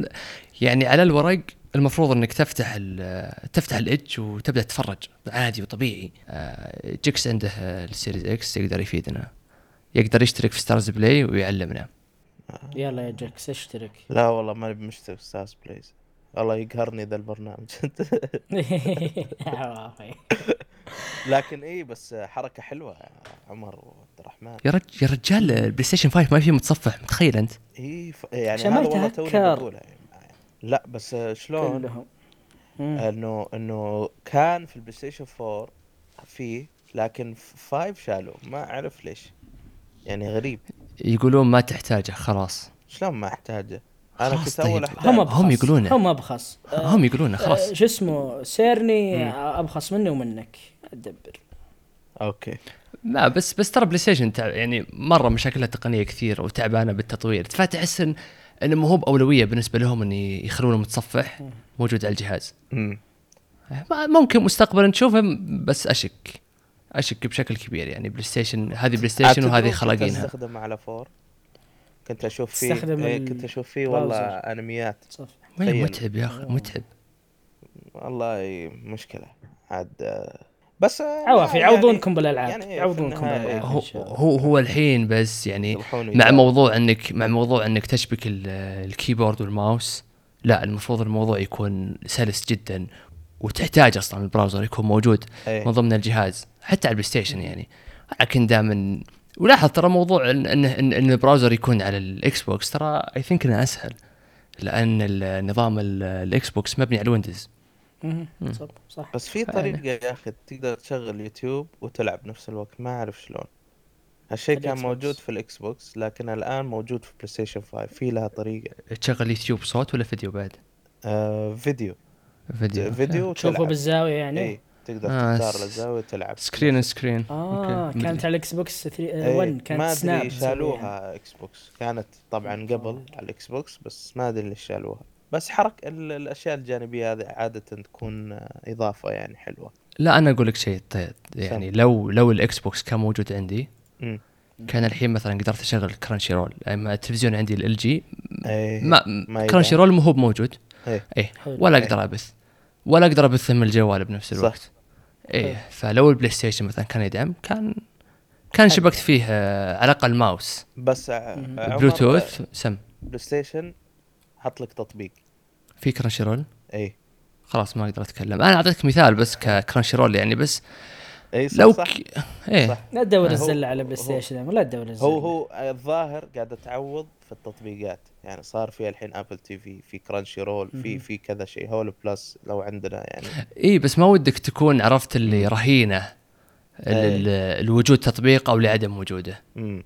يعني على الورق المفروض إنك تفتح ال- تفتح ال Edge وتبدأ تتفرج عادي وطبيعي. آه، جيكس عنده آه، ال Series X يقدر يفيدنا. يقدر يشترك في Starz Play ويعلمنا. يلا يا جاكس اشترك. لا والله ماني بمشترك Starz Play والله يقهرني ذا البرنامج. لكن اي بس حركة حلوة يا عمر وعبد الرحمن. يا رجل يا رجال البلاي ستيشن 5 ما فيه متصفح متخيل أنت؟ اي ف... يعني عشان ما هذا والله توني. بقولها يعني. لا بس شلون؟ كلهم. إنه إنه كان في البلاي ستيشن 4 فيه لكن 5 شالوه. ما أعرف ليش. يعني غريب. يقولون ما تحتاجه خلاص. شلون ما احتاجه؟ أنا خلاص كنت أول طيب. هم هم أبخص. يقولونه. هم أبخص. آه، هم يقولونه خلاص. آه، شو اسمه سيرني مم. أبخص مني ومنك. أدبر. أوكي. لا بس بس ترى بلاي ستيشن يعني مرة مشاكلها تقنية كثير وتعبانة بالتطوير. فتحس ان انه ما هو بأولوية بالنسبة لهم إن يخلونه متصفح موجود على الجهاز. امم ما- ممكن مستقبلا نشوفه بس أشك. أشك بشكل كبير يعني بلاي ستيشن هذه بلاي ستيشن وهذه خلاقينها. استخدم على 4 كنت أشوف فيه إيه كنت أشوف فيه والله. أنميات. تخيل. متعب يا أخي متعب. والله مشكلة. عاد آه، بس آه، عوافي يعني- يعوضونكم بالألعاب. يعني يعوضونكم بالألعاب. هو. هو هو الحين بس يعني مع. موضوع إنك مع موضوع إنك تشبك ال- الكيبورد والماوس لا المفروض الموضوع يكون سلس جدا وتحتاج أصلا ال browser يكون موجود إيه. من ضمن الجهاز. حتى على البلاي ستيشن يعني. لكن دائما ولاحظ ترى موضوع ان ان, إن, إن ال browser يكون على الإكس بوكس ترى I think إنه أسهل. لأن النظام ال- الإكس بوكس مبني على ال Windows. صح صح. بس في طريقة يا أخي تقدر تشغل يوتيوب وتلعب نفس الوقت. ما أعرف شلون. هالشيء كان. موجود في الإكس بوكس لكن الآن موجود في بلاي ستيشن 5 في لها طريقة. تشغل يوتيوب صوت ولا فيديو بعد؟ آه فيديو. فيديو فيديو تشوفه. بالزاوية يعني. اي تقدر آه، تختار الزاوية وتلعب screen screen آه okay. كانت على ال Xbox 3 إيه، 1 كانت ما snap ادري. شالوها Xbox كانت طبعا قبل على ال Xbox بس ما أدري ليش شالوها. بس حرك ال- الأشياء الجانبية هذه عادة تكون إضافة يعني حلوة. لا أنا أقول لك شيء طيب يعني لو لو ال Xbox كان موجود عندي امم كان الحين مثلا قدرت أشغل Crunchyroll اما التلفزيون عندي LG إيه ما, ما Crunchyroll مو هو موجود إيه. حلو. ولا إيه. أقدر ابث ولا أقدر ابثه من الجوال بنفس صح. الوقت. إيه فلو ال PlayStation مثلا كان يدعم كان كان شبكت فيه آه، على الأقل ماوس. بس. عمر، بلوتوث سم. PlayStation حط لك تطبيق. في Crunchyroll اي خلاص ما أقدر أتكلم. أنا أعطيتك مثال بس ك Crunchyroll يعني بس إي صح لو صح. ك... إيه صح. لا تدور الزلة على PlayStation ولا تدور الزلة هو هو الظاهر قاعدة تعوض في التطبيقات يعني صار في الحين Apple TV في Crunchyroll في. في كذا شيء Hulu Plus لو عندنا يعني إي بس ما ودك تكون عرفت اللي رهينة ال- إيه. ال- الوجود تطبيق أو لعدم وجوده امم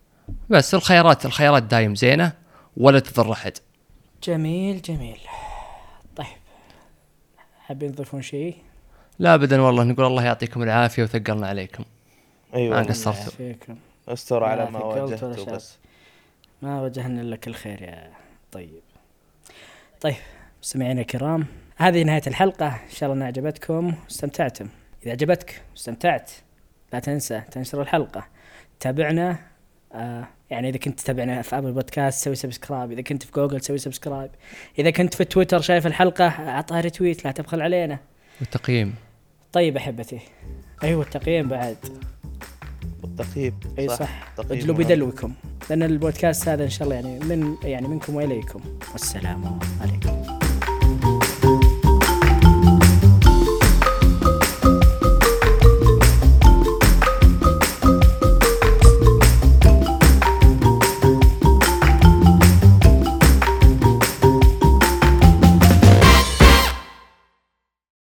بس الخيارات الخيارات دايم زينة ولا تضر أحد جميل جميل طيب حابين تضيفون شيء؟ لا ابدا والله نقول الله يعطيكم العافية وثقلنا عليكم. أيوه. ما قصرت. فيكم استر على ما واجهته. بس. ما وجهنا لك الخير يا طيب. طيب مستمعينا الكرام هذه نهاية الحلقة. إن شاء الله أنها عجبتكم واستمتعتم. إذا عجبتك واستمتعت لا تنسى تنشر الحلقة. تابعنا آه يعني إذا كنت تتابعنا في Apple Podcasts سوي subscribe إذا كنت في جوجل سوي subscribe إذا كنت في تويتر شايف الحلقة أعطها retweet لا تبخل علينا. والتقييم. طيب أحبتي. أيوة التقييم بعد. والتقييم أي صح. اجلوا. بدلوكم لأن البودكاست هذا إن شاء الله يعني من يعني منكم وإليكم. والسلام عليكم.